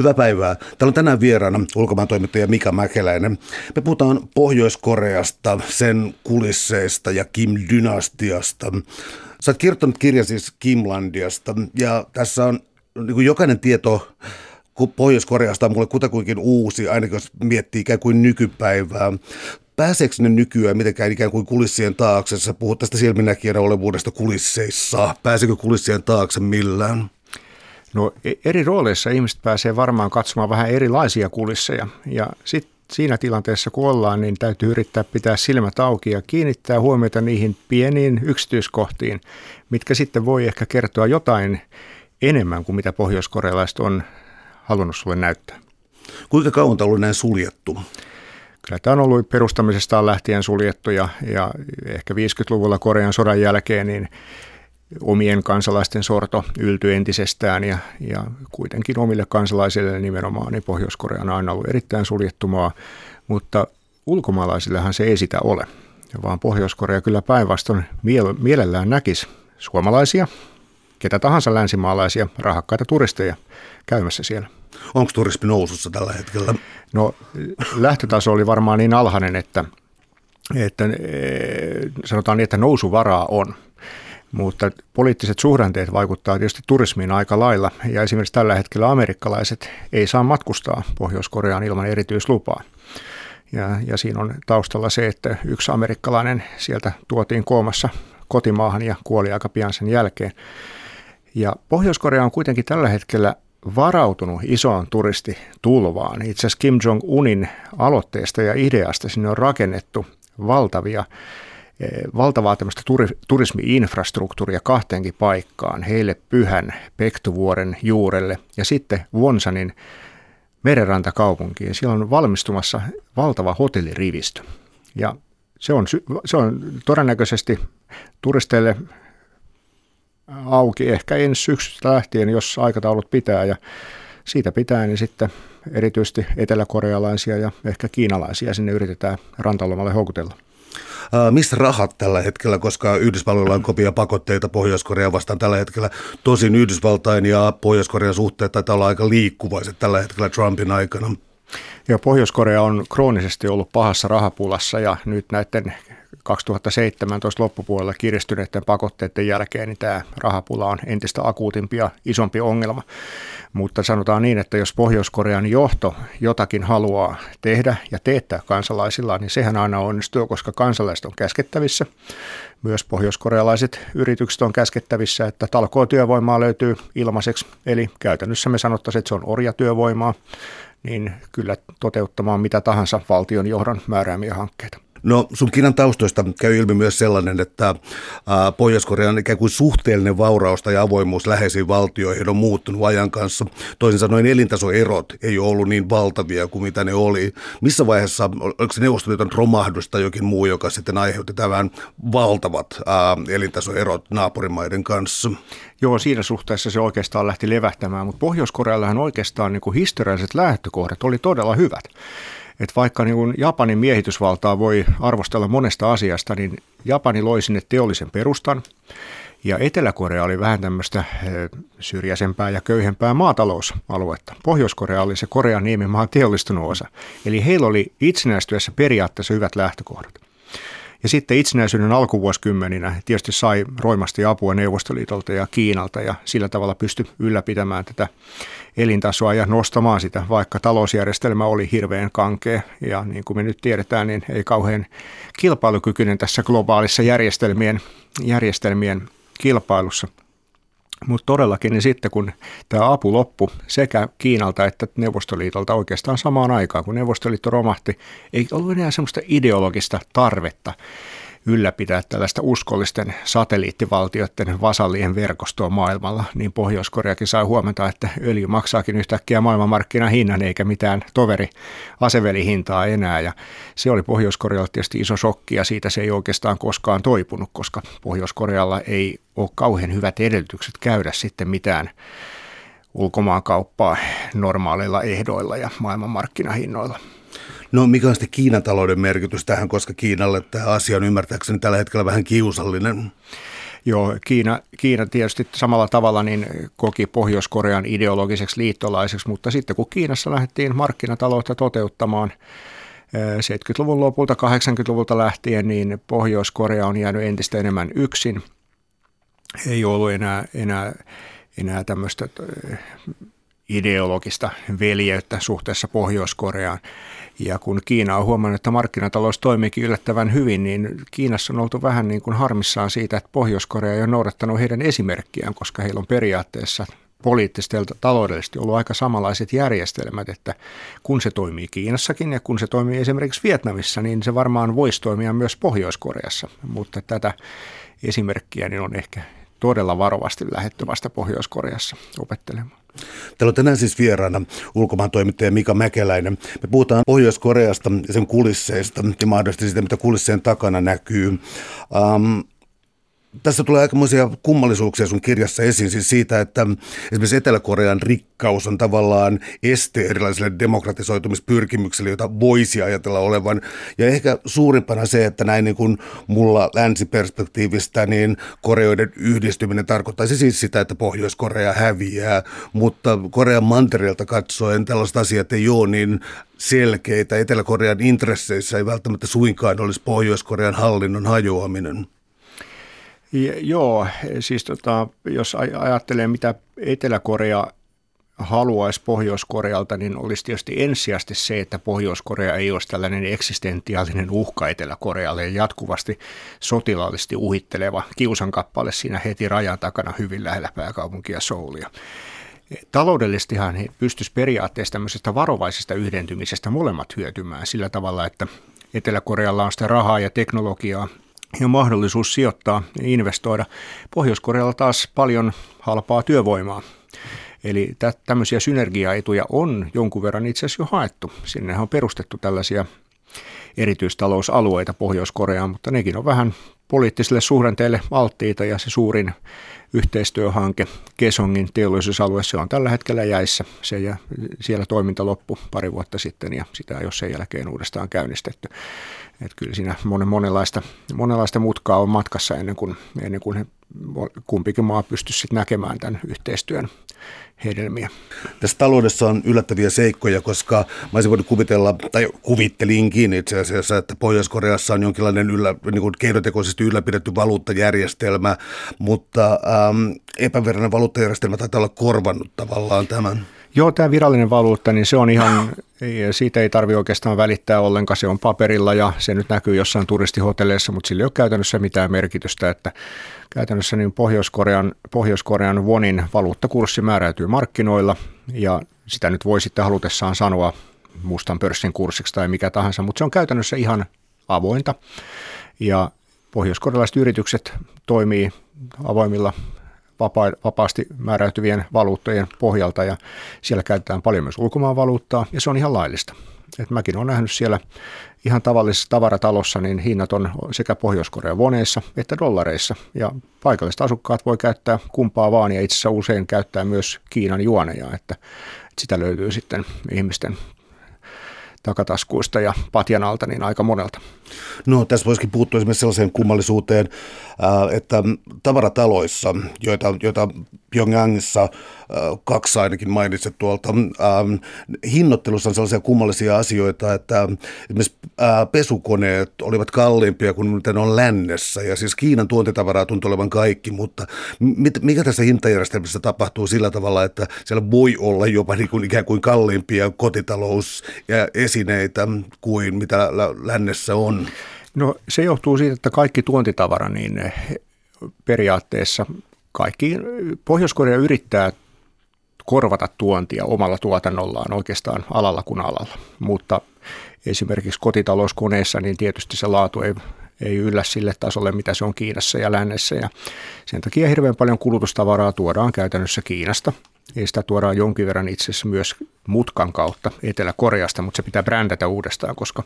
Hyvää päivää. Täällä on tänään vieraana ulkomaan toimittaja Mika Mäkeläinen. Me puhutaan Pohjois-Koreasta, sen kulisseista ja Kim-dynastiasta. Sä oot kirjoittanut kirja siis Kimlandiasta ja tässä on niin kuin jokainen tieto Pohjois-Koreasta on mulle kutakuinkin uusi, ainakin jos miettii ikään kuin nykypäivää. Pääseekö ne nykyään mitenkään ikään kuin kulissien taakse? Sä puhut tästä silminnäkijänä olevuudesta kulisseissa. Pääseekö kulissien taakse millään? No e- eri rooleissa ihmiset pääsee varmaan katsomaan vähän erilaisia kulisseja ja sitten siinä tilanteessa kun ollaan, niin täytyy yrittää pitää silmät auki ja kiinnittää huomiota niihin pieniin yksityiskohtiin, mitkä sitten voi ehkä kertoa jotain enemmän kuin mitä pohjoiskorealaiset on halunnut sulle näyttää. Kuinka kauan tämä on ollut näin suljettu? Kyllä tämä on ollut perustamisestaan lähtien suljettu ja, ja ehkä 50-luvulla Korean sodan jälkeen niin omien kansalaisten sorto yltyi entisestään ja, ja kuitenkin omille kansalaisille nimenomaan, niin Pohjois-Korea on aina ollut erittäin suljettu maa, mutta ulkomaalaisillehan se ei sitä ole, vaan Pohjois-Korea kyllä päinvastoin mielellään näkisi suomalaisia, ketä tahansa länsimaalaisia, rahakkaita turisteja käymässä siellä. Onko turismi nousussa tällä hetkellä? No lähtötaso oli varmaan niin alhainen, että, että e, sanotaan niin, että nousuvaraa on. Mutta poliittiset suhdanteet vaikuttaa tietysti turismiin aika lailla ja esimerkiksi tällä hetkellä amerikkalaiset ei saa matkustaa Pohjois-Koreaan ilman erityislupaa. Ja, ja siinä on taustalla se, että yksi amerikkalainen sieltä tuotiin koomassa kotimaahan ja kuoli aika pian sen jälkeen. Ja Pohjois-Korea on kuitenkin tällä hetkellä varautunut isoon turistitulvaan. Itse asiassa Kim Jong-unin aloitteesta ja ideasta sinne on rakennettu valtavia valtavaa tämmöistä turismi-infrastruktuuria kahteenkin paikkaan, heille pyhän Pektuvuoren juurelle ja sitten Wonsanin merenrantakaupunkiin. Siellä on valmistumassa valtava hotellirivistö. Ja se on, se on todennäköisesti turisteille auki ehkä ensi syksystä lähtien, jos aikataulut pitää ja siitä pitää, niin sitten erityisesti eteläkorealaisia ja ehkä kiinalaisia sinne yritetään rantalomalle houkutella. Uh, missä rahat tällä hetkellä, koska Yhdysvalloilla on kopia pakotteita Pohjois-Korea vastaan tällä hetkellä. Tosin Yhdysvaltain ja Pohjois-Korean suhteet taitaa olla aika liikkuvaiset tällä hetkellä Trumpin aikana. Ja Pohjois-Korea on kroonisesti ollut pahassa rahapulassa ja nyt näiden 2017 loppupuolella kiristyneiden pakotteiden jälkeen niin tämä rahapula on entistä akuutimpi ja isompi ongelma. Mutta sanotaan niin, että jos Pohjois-Korean johto jotakin haluaa tehdä ja teettää kansalaisillaan, niin sehän aina onnistuu, koska kansalaiset on käskettävissä. Myös pohjoiskorealaiset yritykset on käskettävissä, että talkootyövoimaa löytyy ilmaiseksi. Eli käytännössä me sanottaisiin, että se on orjatyövoimaa, niin kyllä toteuttamaan mitä tahansa valtion johdon määräämiä hankkeita. No sun Kiinan taustoista käy ilmi myös sellainen, että Pohjois-Korean ikään kuin suhteellinen vauraus tai avoimuus läheisiin valtioihin on muuttunut ajan kanssa. Toisin sanoen elintasoerot ei ole ollut niin valtavia kuin mitä ne oli. Missä vaiheessa, oliko se Neuvostoliiton romahdus tai jokin muu, joka sitten aiheutti tämän valtavat elintasoerot naapurimaiden kanssa? Joo, siinä suhteessa se oikeastaan lähti levähtämään, mutta Pohjois-Koreallahan oikeastaan niin kuin historialliset lähtökohdat oli todella hyvät. Että vaikka niin kuin Japanin miehitysvaltaa voi arvostella monesta asiasta, niin Japani loi sinne teollisen perustan. Ja Etelä-Korea oli vähän tämmöistä eh, syrjäisempää ja köyhempää maatalousaluetta. Pohjois-Korea oli se Korean niemimaan teollistunut osa. Eli heillä oli itsenäistyessä periaatteessa hyvät lähtökohdat. Ja sitten itsenäisyyden alkuvuosikymmeninä tietysti sai roimasti apua Neuvostoliitolta ja Kiinalta ja sillä tavalla pystyi ylläpitämään tätä elintasoa ja nostamaan sitä, vaikka talousjärjestelmä oli hirveän kankea. Ja niin kuin me nyt tiedetään, niin ei kauhean kilpailukykyinen tässä globaalissa järjestelmien, järjestelmien kilpailussa. Mutta todellakin niin sitten kun tämä apu loppui sekä Kiinalta että Neuvostoliitolta oikeastaan samaan aikaan, kun Neuvostoliitto romahti, ei ollut enää semmoista ideologista tarvetta ylläpitää tällaista uskollisten satelliittivaltioiden vasallien verkostoa maailmalla, niin Pohjois-Koreakin sai huomata, että öljy maksaakin yhtäkkiä maailmanmarkkinahinnan eikä mitään toveri asevelihintaa enää. Ja se oli Pohjois-Korealle tietysti iso shokki ja siitä se ei oikeastaan koskaan toipunut, koska Pohjois-Korealla ei ole kauhean hyvät edellytykset käydä sitten mitään ulkomaankauppaa normaaleilla ehdoilla ja maailmanmarkkinahinnoilla. No mikä on sitten Kiinan talouden merkitys tähän, koska Kiinalle tämä asia on ymmärtääkseni tällä hetkellä vähän kiusallinen? Joo, Kiina, Kiina tietysti samalla tavalla niin koki Pohjois-Korean ideologiseksi liittolaiseksi, mutta sitten kun Kiinassa lähdettiin markkinataloutta toteuttamaan 70-luvun eh, lopulta, 80-luvulta lähtien, niin Pohjois-Korea on jäänyt entistä enemmän yksin. Ei ollut enää, enää, enää tämmöistä eh, ideologista veljeyttä suhteessa Pohjois-Koreaan. Ja kun Kiina on huomannut, että markkinatalous toimiikin yllättävän hyvin, niin Kiinassa on oltu vähän niin kuin harmissaan siitä, että Pohjois-Korea ei ole noudattanut heidän esimerkkiään, koska heillä on periaatteessa poliittisesti ja taloudellisesti ollut aika samanlaiset järjestelmät, että kun se toimii Kiinassakin ja kun se toimii esimerkiksi Vietnamissa, niin se varmaan voisi toimia myös Pohjois-Koreassa, mutta tätä esimerkkiä niin on ehkä todella varovasti lähetty vasta Pohjois-Koreassa opettelemaan. Täällä on tänään siis vieraana ulkomaan toimittaja Mika Mäkeläinen. Me puhutaan Pohjois-Koreasta ja sen kulisseista ja mahdollisesti siitä, mitä kulisseen takana näkyy. Um, tässä tulee aikamoisia kummallisuuksia sun kirjassa esiin siis siitä, että esimerkiksi Etelä-Korean rikkaus on tavallaan este erilaisille demokratisoitumispyrkimyksille, joita voisi ajatella olevan. Ja ehkä suurimpana se, että näin niin kuin mulla länsiperspektiivistä, niin Koreoiden yhdistyminen tarkoittaisi siis sitä, että Pohjois-Korea häviää, mutta Korean mantereelta katsoen tällaiset asiat ei ole niin selkeitä. Etelä-Korean intresseissä ei välttämättä suinkaan olisi Pohjois-Korean hallinnon hajoaminen. Joo, siis tota, jos ajattelee mitä Etelä-Korea haluaisi Pohjois-Korealta, niin olisi tietysti ensisijaisesti se, että Pohjois-Korea ei olisi tällainen eksistentiaalinen uhka Etelä-Korealle ja jatkuvasti sotilaallisesti uhitteleva kiusankappale siinä heti rajan takana hyvin lähellä pääkaupunkia Soulia. Taloudellisestihan he pystyisivät periaatteessa tämmöisestä varovaisesta yhdentymisestä molemmat hyötymään sillä tavalla, että Etelä-Korealla on sitä rahaa ja teknologiaa ja mahdollisuus sijoittaa ja investoida. Pohjois-Korealla taas paljon halpaa työvoimaa. Eli tä- tämmöisiä synergiaetuja on jonkun verran itse asiassa jo haettu. Sinne on perustettu tällaisia erityistalousalueita Pohjois-Koreaan, mutta nekin on vähän poliittisille suhdanteille alttiita ja se suurin yhteistyöhanke Kesongin teollisuusalue, se on tällä hetkellä jäissä. Se ja siellä toiminta loppu pari vuotta sitten ja sitä ei ole sen jälkeen uudestaan käynnistetty. Että kyllä siinä monen, monenlaista, monenlaista mutkaa on matkassa ennen kuin, ennen kuin he, kumpikin maa pystyisi näkemään tämän yhteistyön hedelmiä. Tässä taloudessa on yllättäviä seikkoja, koska mä olisin voinut kuvitella, tai kuvittelinkin itse asiassa, että Pohjois-Koreassa on jonkinlainen yllä, niin kuin keinotekoisesti ylläpidetty valuuttajärjestelmä, mutta ähm, epävirallinen valuuttajärjestelmä taitaa olla korvannut tavallaan tämän. Joo, tämä virallinen valuutta, niin se on ihan, siitä ei tarvitse oikeastaan välittää ollenkaan, se on paperilla ja se nyt näkyy jossain turistihotelleissa, mutta sillä ei ole käytännössä mitään merkitystä, että käytännössä niin Pohjois-Korean, Pohjois-Korean wonin valuuttakurssi määräytyy markkinoilla ja sitä nyt voi sitten halutessaan sanoa mustan pörssin kurssiksi tai mikä tahansa, mutta se on käytännössä ihan avointa ja pohjoiskorealaiset yritykset toimii avoimilla vapaa, vapaasti määräytyvien valuuttojen pohjalta ja siellä käytetään paljon myös ulkomaanvaluuttaa ja se on ihan laillista. Et mäkin olen nähnyt siellä ihan tavallisessa tavaratalossa, niin hinnat on sekä Pohjois-Korean voneissa että dollareissa. Ja paikalliset asukkaat voi käyttää kumpaa vaan ja itse asiassa usein käyttää myös Kiinan juoneja, että sitä löytyy sitten ihmisten takataskuista ja patjan alta niin aika monelta. No tässä voisikin puuttua esimerkiksi sellaiseen kummallisuuteen, että tavarataloissa, joita, joita Pyongyangissa äh, kaksi ainakin mainitset tuolta, ähm, hinnoittelussa on sellaisia kummallisia asioita, että esimerkiksi äh, pesukoneet olivat kalliimpia kuin mitä ne on lännessä, ja siis Kiinan tuontitavaraa tuntuu olevan kaikki, mutta mikä tässä hintajärjestelmässä tapahtuu sillä tavalla, että siellä voi olla jopa niin kuin ikään kuin kalliimpia kotitalous- ja esineitä kuin mitä lännessä on? No se johtuu siitä, että kaikki tuontitavara niin eh, periaatteessa kaikki Pohjois-Korea yrittää korvata tuontia omalla tuotannollaan oikeastaan alalla kuin alalla, mutta esimerkiksi kotitalouskoneessa niin tietysti se laatu ei, ei yllä sille tasolle, mitä se on Kiinassa ja lännessä ja sen takia hirveän paljon kulutustavaraa tuodaan käytännössä Kiinasta – ja sitä tuodaan jonkin verran itse asiassa myös mutkan kautta Etelä-Koreasta, mutta se pitää brändätä uudestaan, koska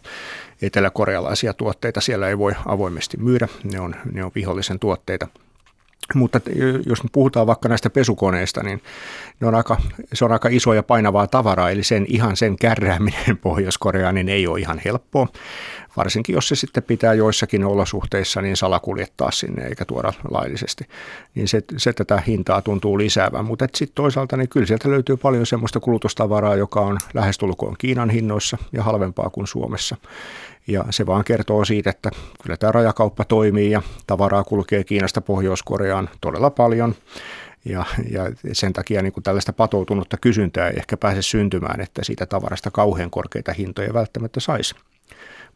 etelä-korealaisia tuotteita siellä ei voi avoimesti myydä. Ne on, ne on vihollisen tuotteita. Mutta jos me puhutaan vaikka näistä pesukoneista, niin ne on aika, se on aika iso ja painavaa tavaraa, eli sen ihan sen kärrääminen Pohjois-Koreaan niin ei ole ihan helppoa. Varsinkin jos se sitten pitää joissakin olosuhteissa niin salakuljettaa sinne eikä tuoda laillisesti, niin se, se tätä hintaa tuntuu lisäävän. Mutta sitten toisaalta niin kyllä sieltä löytyy paljon semmoista kulutustavaraa, joka on lähestulkoon Kiinan hinnoissa ja halvempaa kuin Suomessa. Ja se vaan kertoo siitä, että kyllä tämä rajakauppa toimii ja tavaraa kulkee Kiinasta Pohjois-Koreaan todella paljon. Ja, ja sen takia niin kuin tällaista patoutunutta kysyntää ei ehkä pääse syntymään, että siitä tavarasta kauhean korkeita hintoja välttämättä saisi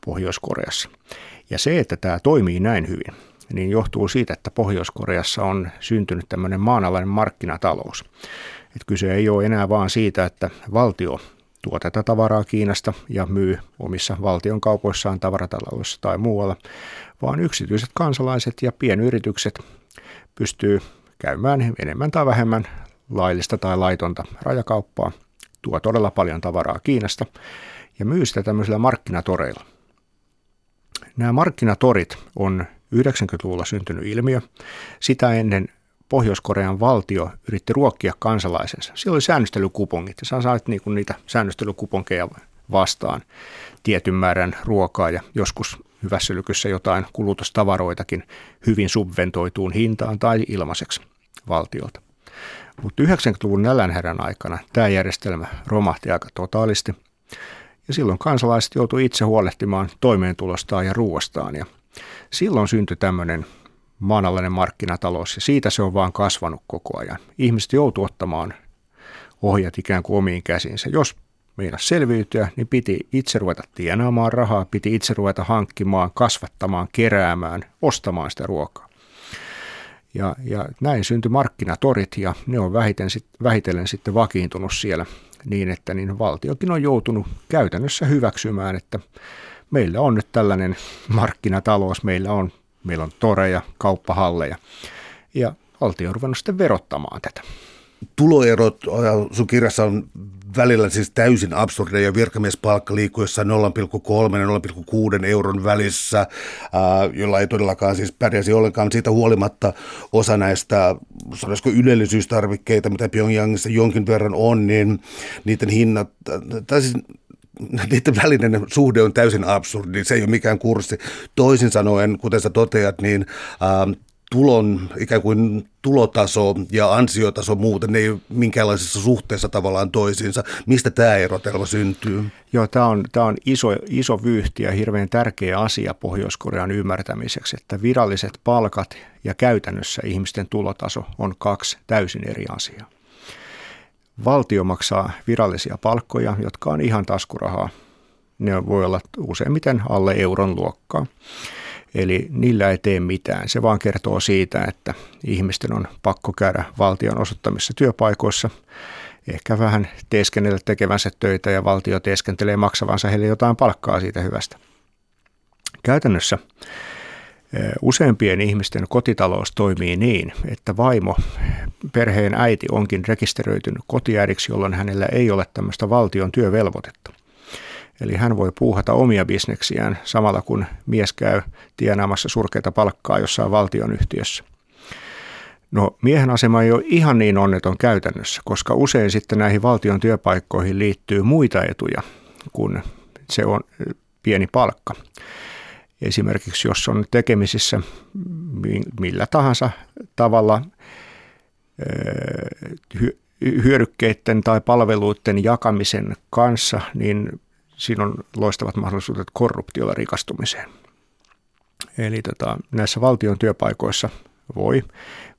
Pohjois-Koreassa. Ja se, että tämä toimii näin hyvin, niin johtuu siitä, että Pohjois-Koreassa on syntynyt tämmöinen maanalainen markkinatalous. Et kyse ei ole enää vaan siitä, että valtio tuo tätä tavaraa Kiinasta ja myy omissa valtion kaupoissaan tavarataloissa tai muualla, vaan yksityiset kansalaiset ja pienyritykset pystyy käymään enemmän tai vähemmän laillista tai laitonta rajakauppaa, tuo todella paljon tavaraa Kiinasta ja myy sitä tämmöisillä markkinatoreilla. Nämä markkinatorit on 90-luvulla syntynyt ilmiö. Sitä ennen Pohjois-Korean valtio yritti ruokkia kansalaisensa. Siellä oli säännöstelykupongit ja sä sait niinku niitä säännöstelykuponkeja vastaan tietyn määrän ruokaa ja joskus hyvässä lykyssä jotain kulutustavaroitakin hyvin subventoituun hintaan tai ilmaiseksi valtiolta. Mutta 90-luvun nälänhärän aikana tämä järjestelmä romahti aika totaalisti ja silloin kansalaiset joutuivat itse huolehtimaan toimeentulostaan ja ruoastaan ja silloin syntyi tämmöinen maanalainen markkinatalous ja siitä se on vaan kasvanut koko ajan. Ihmiset joutuu ottamaan ohjat ikään kuin omiin käsinsä. Jos meidän selviytyä, niin piti itse ruveta tienaamaan rahaa, piti itse ruveta hankkimaan, kasvattamaan, keräämään, ostamaan sitä ruokaa. Ja, ja näin syntyi markkinatorit ja ne on vähiten, vähitellen sitten vakiintunut siellä niin, että niin valtiokin on joutunut käytännössä hyväksymään, että meillä on nyt tällainen markkinatalous, meillä on meillä on toreja, kauppahalleja ja valtio on ruvennut sitten verottamaan tätä. Tuloerot sun kirjassa on välillä siis täysin absurdeja. Virkamiespalkka liikkuu jossain 0,3-0,6 euron välissä, jolla ei todellakaan siis pärjäsi ollenkaan. Siitä huolimatta osa näistä, sanoisiko ylellisyystarvikkeita, mitä Pyongyangissa jonkin verran on, niin niiden hinnat, tai siis niiden välinen suhde on täysin absurdi, se ei ole mikään kurssi. Toisin sanoen, kuten sä toteat, niin ähm, tulon ikään kuin tulotaso ja ansiotaso muuten ei ole minkäänlaisessa suhteessa tavallaan toisiinsa. Mistä tämä erotelma syntyy? Joo, tämä on, tämä on iso, iso vyyhti ja hirveän tärkeä asia Pohjois-Korean ymmärtämiseksi, että viralliset palkat ja käytännössä ihmisten tulotaso on kaksi täysin eri asiaa valtio maksaa virallisia palkkoja, jotka on ihan taskurahaa. Ne voi olla useimmiten alle euron luokkaa. Eli niillä ei tee mitään. Se vaan kertoo siitä, että ihmisten on pakko käydä valtion osoittamissa työpaikoissa, ehkä vähän teeskennellä tekevänsä töitä ja valtio teeskentelee maksavansa heille jotain palkkaa siitä hyvästä. Käytännössä Useimpien ihmisten kotitalous toimii niin, että vaimo, perheen äiti onkin rekisteröitynyt kotiäidiksi, jolloin hänellä ei ole tämmöistä valtion työvelvoitetta. Eli hän voi puuhata omia bisneksiään samalla kun mies käy tienaamassa surkeita palkkaa jossain valtion yhtiössä. No miehen asema ei ole ihan niin onneton käytännössä, koska usein sitten näihin valtion työpaikkoihin liittyy muita etuja kuin se on pieni palkka. Esimerkiksi jos on tekemisissä millä tahansa tavalla hyödykkeiden tai palveluiden jakamisen kanssa, niin siinä on loistavat mahdollisuudet korruptiolla rikastumiseen. Eli tota, näissä valtion työpaikoissa voi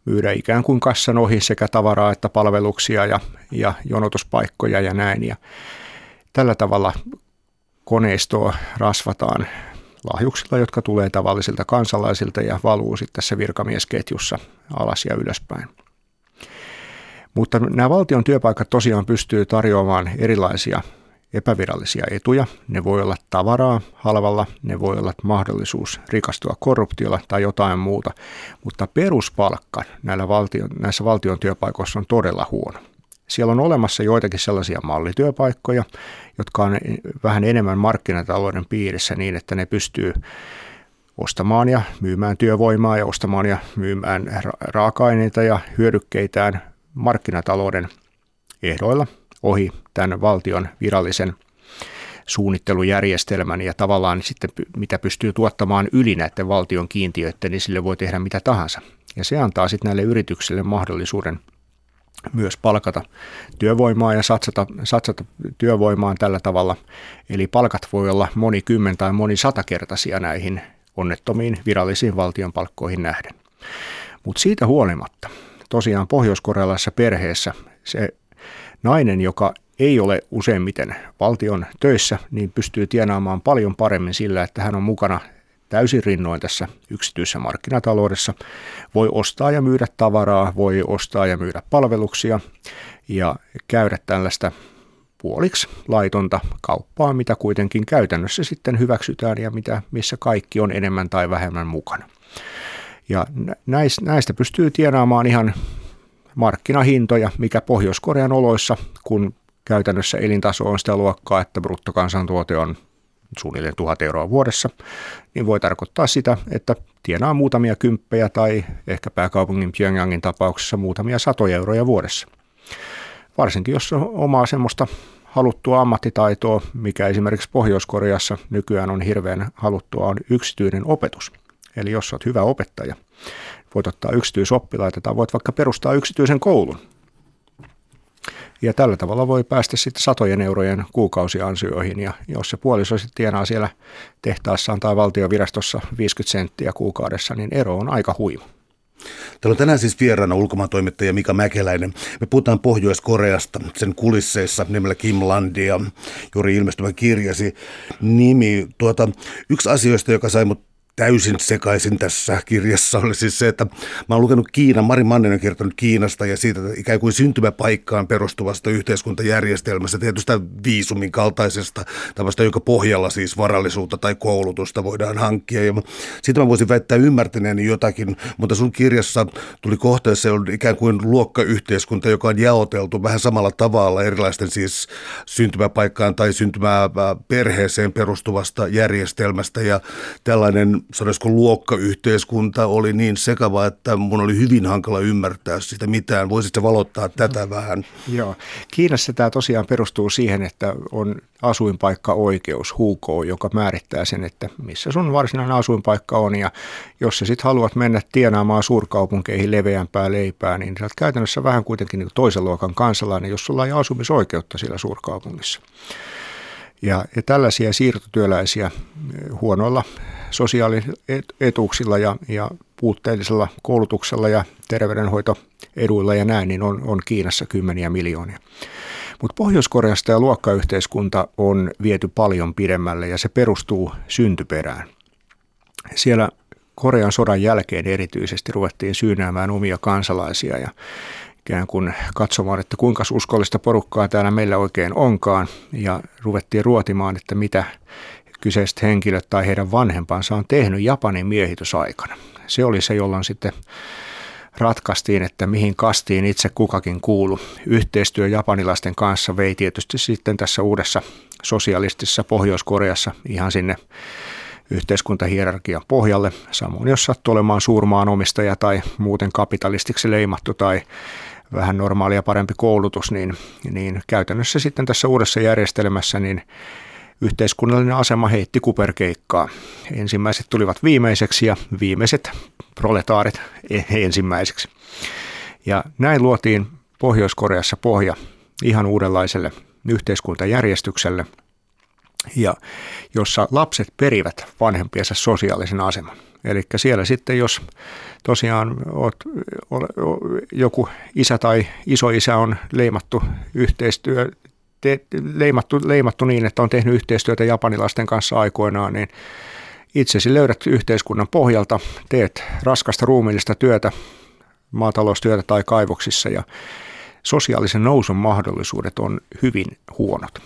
myydä ikään kuin kassan ohi sekä tavaraa että palveluksia ja, ja jonotuspaikkoja ja näin. Ja tällä tavalla koneistoa rasvataan lahjuksilla, jotka tulee tavallisilta kansalaisilta ja valuu sitten tässä virkamiesketjussa alas ja ylöspäin. Mutta nämä valtion työpaikat tosiaan pystyy tarjoamaan erilaisia epävirallisia etuja. Ne voi olla tavaraa halvalla, ne voi olla mahdollisuus rikastua korruptiolla tai jotain muuta, mutta peruspalkka näillä valtion, näissä valtion työpaikoissa on todella huono. Siellä on olemassa joitakin sellaisia mallityöpaikkoja, jotka on vähän enemmän markkinatalouden piirissä niin, että ne pystyy ostamaan ja myymään työvoimaa ja ostamaan ja myymään raaka-aineita ja hyödykkeitään markkinatalouden ehdoilla ohi tämän valtion virallisen suunnittelujärjestelmän ja tavallaan sitten mitä pystyy tuottamaan yli näiden valtion kiintiöiden, niin sille voi tehdä mitä tahansa. Ja se antaa sitten näille yrityksille mahdollisuuden myös palkata työvoimaa ja satsata, satsata työvoimaan tällä tavalla. Eli palkat voi olla moni kymmen tai moni satakertaisia näihin onnettomiin virallisiin valtion palkkoihin nähden. Mutta siitä huolimatta, tosiaan pohjois-korealaisessa perheessä se nainen, joka ei ole useimmiten valtion töissä, niin pystyy tienaamaan paljon paremmin sillä, että hän on mukana täysin rinnoin tässä yksityisessä markkinataloudessa. Voi ostaa ja myydä tavaraa, voi ostaa ja myydä palveluksia ja käydä tällaista puoliksi laitonta kauppaa, mitä kuitenkin käytännössä sitten hyväksytään ja mitä, missä kaikki on enemmän tai vähemmän mukana. Ja näistä pystyy tienaamaan ihan markkinahintoja, mikä Pohjois-Korean oloissa, kun käytännössä elintaso on sitä luokkaa, että bruttokansantuote on suunnilleen tuhat euroa vuodessa, niin voi tarkoittaa sitä, että tienaa muutamia kymppejä tai ehkä pääkaupungin Pyongyangin tapauksessa muutamia satoja euroja vuodessa. Varsinkin jos on omaa semmoista haluttua ammattitaitoa, mikä esimerkiksi Pohjois-Koreassa nykyään on hirveän haluttua, on yksityinen opetus. Eli jos olet hyvä opettaja, voit ottaa yksityisoppilaita tai voit vaikka perustaa yksityisen koulun, ja tällä tavalla voi päästä sitten satojen eurojen kuukausiansioihin ja jos se puoliso sitten tienaa siellä tehtaassaan tai valtiovirastossa 50 senttiä kuukaudessa, niin ero on aika huima. Täällä on tänään siis vieraana ulkomaantoimittaja Mika Mäkeläinen. Me puhutaan Pohjois-Koreasta, sen kulisseissa nimellä Kim Landia, juuri ilmestymä kirjasi nimi. Tuota, yksi asioista, joka sai mut täysin sekaisin tässä kirjassa oli siis se, että mä oon lukenut Kiinan, Mari Mannen on kertonut Kiinasta ja siitä ikään kuin syntymäpaikkaan perustuvasta yhteiskuntajärjestelmästä, tietysti viisumin kaltaisesta, tällaista, joka pohjalla siis varallisuutta tai koulutusta voidaan hankkia. Ja siitä mä voisin väittää ymmärtäneeni jotakin, mutta sun kirjassa tuli kohteessa on ikään kuin luokkayhteiskunta, joka on jaoteltu vähän samalla tavalla erilaisten siis syntymäpaikkaan tai syntymää perheeseen perustuvasta järjestelmästä ja tällainen sanoisiko luokkayhteiskunta oli niin sekava, että mun oli hyvin hankala ymmärtää sitä mitään. Voisitko valottaa tätä vähän? Joo. Kiinassa tämä tosiaan perustuu siihen, että on asuinpaikka-oikeus, huukoo, joka määrittää sen, että missä sun varsinainen asuinpaikka on. Ja jos sä sitten haluat mennä tienaamaan suurkaupunkeihin leveämpää leipää, niin sä oot käytännössä vähän kuitenkin niin toisen luokan kansalainen, jos sulla ei asumisoikeutta siellä suurkaupungissa. Ja, ja tällaisia siirtotyöläisiä eh, huonoilla sosiaalietuuksilla ja, ja puutteellisella koulutuksella ja terveydenhoitoeduilla ja näin, niin on, on Kiinassa kymmeniä miljoonia. Mutta Pohjois-Koreasta ja luokkayhteiskunta on viety paljon pidemmälle ja se perustuu syntyperään. Siellä Korean sodan jälkeen erityisesti ruvettiin syynäämään omia kansalaisia ja ikään kuin katsomaan, että kuinka uskollista porukkaa täällä meillä oikein onkaan ja ruvettiin ruotimaan, että mitä kyseiset henkilöt tai heidän vanhempansa on tehnyt Japanin miehitysaikana. Se oli se, jolloin sitten ratkaistiin, että mihin kastiin itse kukakin kuulu. Yhteistyö japanilaisten kanssa vei tietysti sitten tässä uudessa sosialistisessa Pohjois-Koreassa ihan sinne yhteiskuntahierarkian pohjalle. Samoin jos sattuu olemaan suurmaan omistaja tai muuten kapitalistiksi leimattu tai vähän normaalia parempi koulutus, niin, niin käytännössä sitten tässä uudessa järjestelmässä niin yhteiskunnallinen asema heitti kuperkeikkaa. Ensimmäiset tulivat viimeiseksi ja viimeiset proletaarit e- ensimmäiseksi. Ja näin luotiin Pohjois-Koreassa pohja ihan uudenlaiselle yhteiskuntajärjestykselle, ja jossa lapset perivät vanhempiensa sosiaalisen aseman. Eli siellä sitten, jos tosiaan oot, joku isä tai isoisä on leimattu yhteistyö, te, leimattu, leimattu niin, että on tehnyt yhteistyötä japanilaisten kanssa aikoinaan, niin itsesi löydät yhteiskunnan pohjalta, teet raskasta ruumiillista työtä, maataloustyötä tai kaivoksissa ja sosiaalisen nousun mahdollisuudet on hyvin huonot.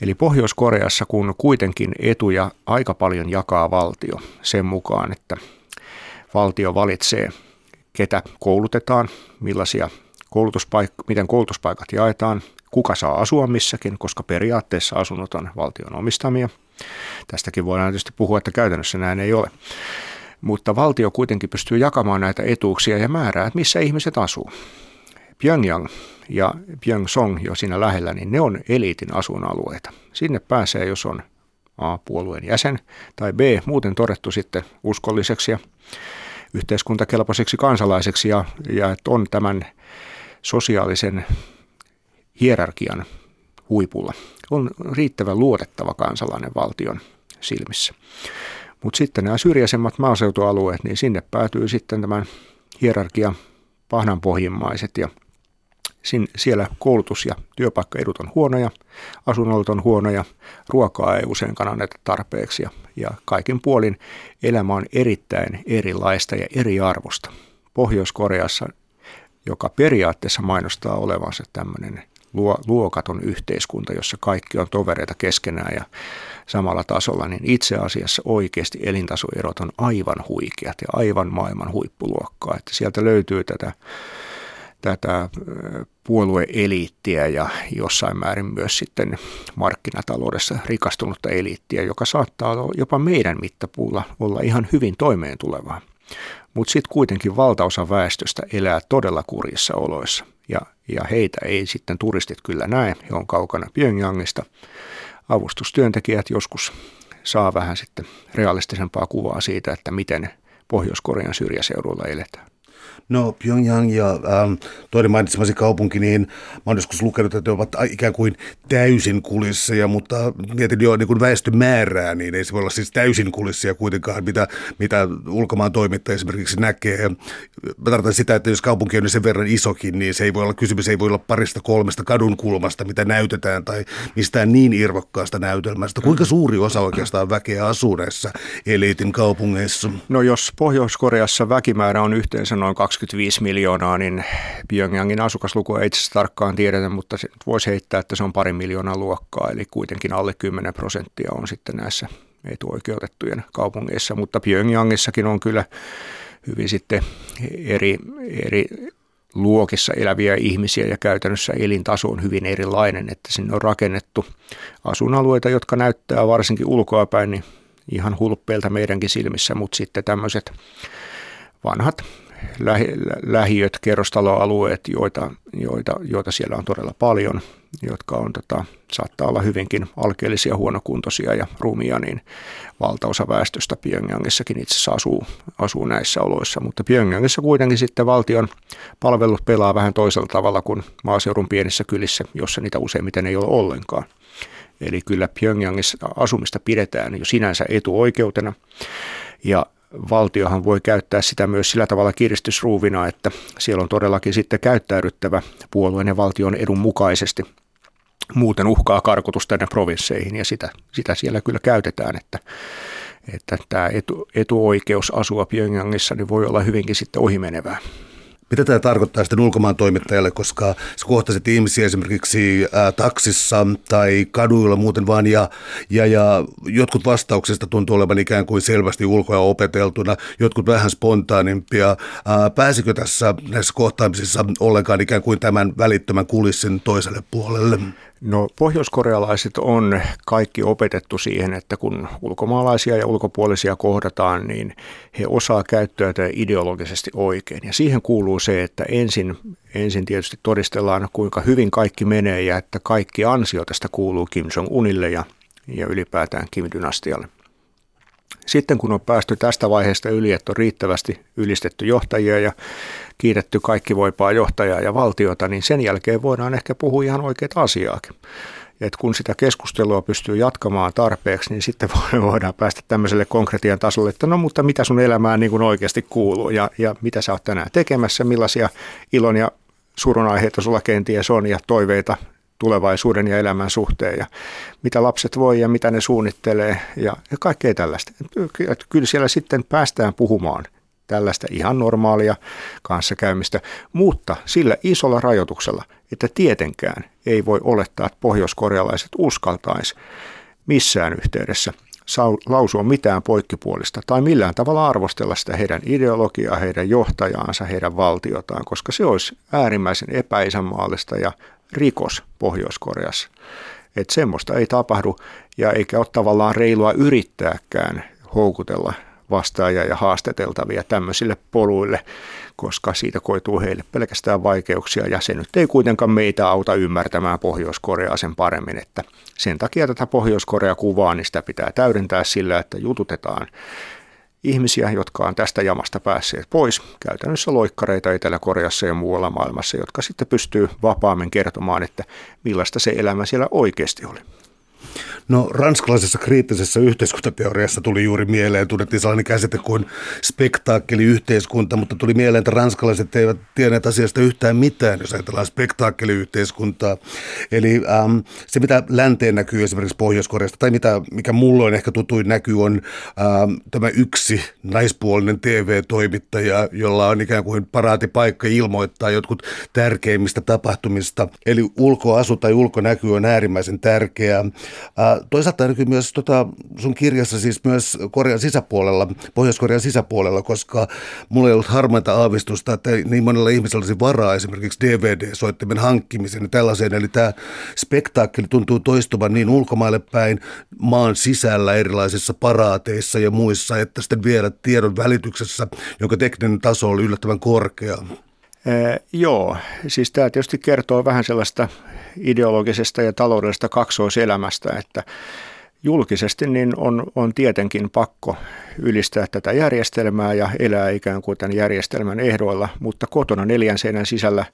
Eli Pohjois-Koreassa, kun kuitenkin etuja aika paljon jakaa valtio sen mukaan, että valtio valitsee, ketä koulutetaan, millaisia koulutuspaik- miten koulutuspaikat jaetaan, kuka saa asua missäkin, koska periaatteessa asunnot on valtion omistamia – Tästäkin voidaan tietysti puhua, että käytännössä näin ei ole. Mutta valtio kuitenkin pystyy jakamaan näitä etuuksia ja määrää, että missä ihmiset asuu. Pyongyang ja Pyeongseong jo siinä lähellä, niin ne on eliitin asuinalueita. Sinne pääsee, jos on A. puolueen jäsen tai B. muuten todettu sitten uskolliseksi ja yhteiskuntakelpoiseksi kansalaiseksi ja, ja että on tämän sosiaalisen hierarkian huipulla. On riittävän luotettava kansalainen valtion silmissä. Mutta sitten nämä syrjäisemmät maaseutualueet, niin sinne päätyy sitten tämän hierarkia pahnanpohjimmaiset ja siellä koulutus- ja työpaikkaedut on huonoja, asunnot on huonoja, ruokaa ei useinkaan anneta tarpeeksi ja, ja kaikin puolin elämä on erittäin erilaista ja eriarvosta. Pohjois-Koreassa, joka periaatteessa mainostaa olevansa tämmöinen luokaton yhteiskunta, jossa kaikki on tovereita keskenään ja samalla tasolla, niin itse asiassa oikeasti elintasoerot on aivan huikeat ja aivan maailman huippuluokkaa. Että sieltä löytyy tätä tätä puolueeliittiä ja jossain määrin myös sitten markkinataloudessa rikastunutta eliittiä, joka saattaa olla jopa meidän mittapuulla olla ihan hyvin toimeen tulevaa. Mutta sitten kuitenkin valtaosa väestöstä elää todella kurjissa oloissa ja, ja heitä ei sitten turistit kyllä näe, he on kaukana Pyongyangista. Avustustyöntekijät joskus saa vähän sitten realistisempaa kuvaa siitä, että miten Pohjois-Korean syrjäseudulla eletään. No Pyongyang ja ähm, toinen mainitsemasi kaupunki, niin mä olen joskus lukenut, että ne ovat ikään kuin täysin kulisseja, mutta mietin jo niin kuin väestömäärää, niin ei se voi olla siis täysin kulisseja kuitenkaan, mitä, mitä ulkomaan toimittaja esimerkiksi näkee. Mä tarkoitan sitä, että jos kaupunki on sen verran isokin, niin se ei voi olla kysymys, ei voi olla parista kolmesta kadun kulmasta, mitä näytetään, tai mistään niin irvokkaasta näytelmästä. Kuinka suuri osa oikeastaan väkeä asuu näissä eliitin kaupungeissa? No jos Pohjois-Koreassa väkimäärä on yhteensä noin 25 miljoonaa, niin Pyongyangin asukasluku ei itse tarkkaan tiedetä, mutta se voisi heittää, että se on pari miljoonaa luokkaa, eli kuitenkin alle 10 prosenttia on sitten näissä etuoikeutettujen kaupungeissa, mutta Pyongyangissakin on kyllä hyvin sitten eri, eri luokissa eläviä ihmisiä ja käytännössä elintaso on hyvin erilainen, että sinne on rakennettu asuinalueita, jotka näyttää varsinkin ulkoapäin niin ihan hulppeilta meidänkin silmissä, mutta sitten tämmöiset vanhat lähi, lähiöt, kerrostaloalueet, joita, joita, joita siellä on todella paljon, jotka on, tota, saattaa olla hyvinkin alkeellisia, huonokuntoisia ja rumia, niin valtaosa väestöstä Pyongyangissakin itse asiassa asuu, asuu näissä oloissa. Mutta Pyongyangissa kuitenkin sitten valtion palvelut pelaa vähän toisella tavalla kuin maaseudun pienissä kylissä, jossa niitä useimmiten ei ole ollenkaan. Eli kyllä Pyongyangissa asumista pidetään jo sinänsä etuoikeutena. Ja valtiohan voi käyttää sitä myös sillä tavalla kiristysruuvina, että siellä on todellakin sitten käyttäydyttävä puolueen ja valtion edun mukaisesti. Muuten uhkaa karkotus tänne provinsseihin ja sitä, sitä siellä kyllä käytetään, että, että tämä etu, etuoikeus asua Pyongyangissa niin voi olla hyvinkin sitten ohimenevää. Mitä tämä tarkoittaa sitten ulkomaan toimittajalle, koska sä kohtasit ihmisiä esimerkiksi ää, taksissa tai kaduilla muuten vaan, ja, ja, ja jotkut vastauksista tuntuu olevan ikään kuin selvästi ulkoa opeteltuna, jotkut vähän spontaanimpia. Ää, pääsikö tässä näissä kohtaamisissa ollenkaan ikään kuin tämän välittömän kulissin toiselle puolelle? No pohjoiskorealaiset on kaikki opetettu siihen, että kun ulkomaalaisia ja ulkopuolisia kohdataan, niin he osaa käyttäytyä ideologisesti oikein. Ja siihen kuuluu se, että ensin, ensin tietysti todistellaan, kuinka hyvin kaikki menee ja että kaikki ansio tästä kuuluu Kim Jong-unille ja, ja ylipäätään Kim-dynastialle. Sitten kun on päästy tästä vaiheesta yli, että on riittävästi ylistetty johtajia ja kiitetty kaikki voipaa johtajaa ja valtiota, niin sen jälkeen voidaan ehkä puhua ihan oikeat asiaakin. Et kun sitä keskustelua pystyy jatkamaan tarpeeksi, niin sitten voidaan päästä tämmöiselle konkretian tasolle, että no mutta mitä sun elämään niin kuin oikeasti kuuluu ja, ja mitä sä oot tänään tekemässä, millaisia ilon ja surun aiheita sulla kenties on ja toiveita tulevaisuuden ja elämän suhteen ja mitä lapset voi ja mitä ne suunnittelee ja, kaikkea tällaista. Kyllä siellä sitten päästään puhumaan tällaista ihan normaalia kanssakäymistä, mutta sillä isolla rajoituksella, että tietenkään ei voi olettaa, että pohjoiskorealaiset uskaltaisi missään yhteydessä lausua mitään poikkipuolista tai millään tavalla arvostella sitä heidän ideologiaa, heidän johtajaansa, heidän valtiotaan, koska se olisi äärimmäisen epäisänmaallista ja rikos Pohjois-Koreassa. Että semmoista ei tapahdu ja eikä ole tavallaan reilua yrittääkään houkutella vastaajia ja haastateltavia tämmöisille poluille, koska siitä koituu heille pelkästään vaikeuksia ja se nyt ei kuitenkaan meitä auta ymmärtämään Pohjois-Koreaa sen paremmin, että sen takia tätä Pohjois-Korea-kuvaa niin sitä pitää täydentää sillä, että jututetaan ihmisiä, jotka on tästä jamasta päässeet pois, käytännössä loikkareita Etelä-Koreassa ja muualla maailmassa, jotka sitten pystyy vapaammin kertomaan, että millaista se elämä siellä oikeasti oli. No ranskalaisessa kriittisessä yhteiskuntateoriassa tuli juuri mieleen, tunnettiin sellainen käsite kuin spektaakkeliyhteiskunta, mutta tuli mieleen, että ranskalaiset eivät tienneet asiasta yhtään mitään, jos ajatellaan spektaakkeliyhteiskuntaa. Eli ähm, se, mitä länteen näkyy esimerkiksi Pohjois-Koreasta, tai mitä, mikä mulle ehkä tutuin näkyy, on ähm, tämä yksi naispuolinen TV-toimittaja, jolla on ikään kuin paraatipaikka ilmoittaa jotkut tärkeimmistä tapahtumista. Eli ulkoasu tai ulkonäky on äärimmäisen tärkeää. Toisaalta näkyy myös tota, sun kirjassa siis myös Korean sisäpuolella, Pohjois-Korean sisäpuolella, koska mulla ei ollut harmainta aavistusta, että niin monella ihmisellä olisi varaa esimerkiksi DVD-soittimen hankkimiseen ja tällaiseen. Eli tämä spektaakkeli tuntuu toistuvan niin ulkomaille päin maan sisällä erilaisissa paraateissa ja muissa, että sitten vielä tiedon välityksessä, jonka tekninen taso oli yllättävän korkea. Ee, joo, siis tämä tietysti kertoo vähän sellaista ideologisesta ja taloudellisesta kaksoiselämästä, että julkisesti niin on, on tietenkin pakko ylistää tätä järjestelmää ja elää ikään kuin tämän järjestelmän ehdoilla, mutta kotona neljän seinän sisällä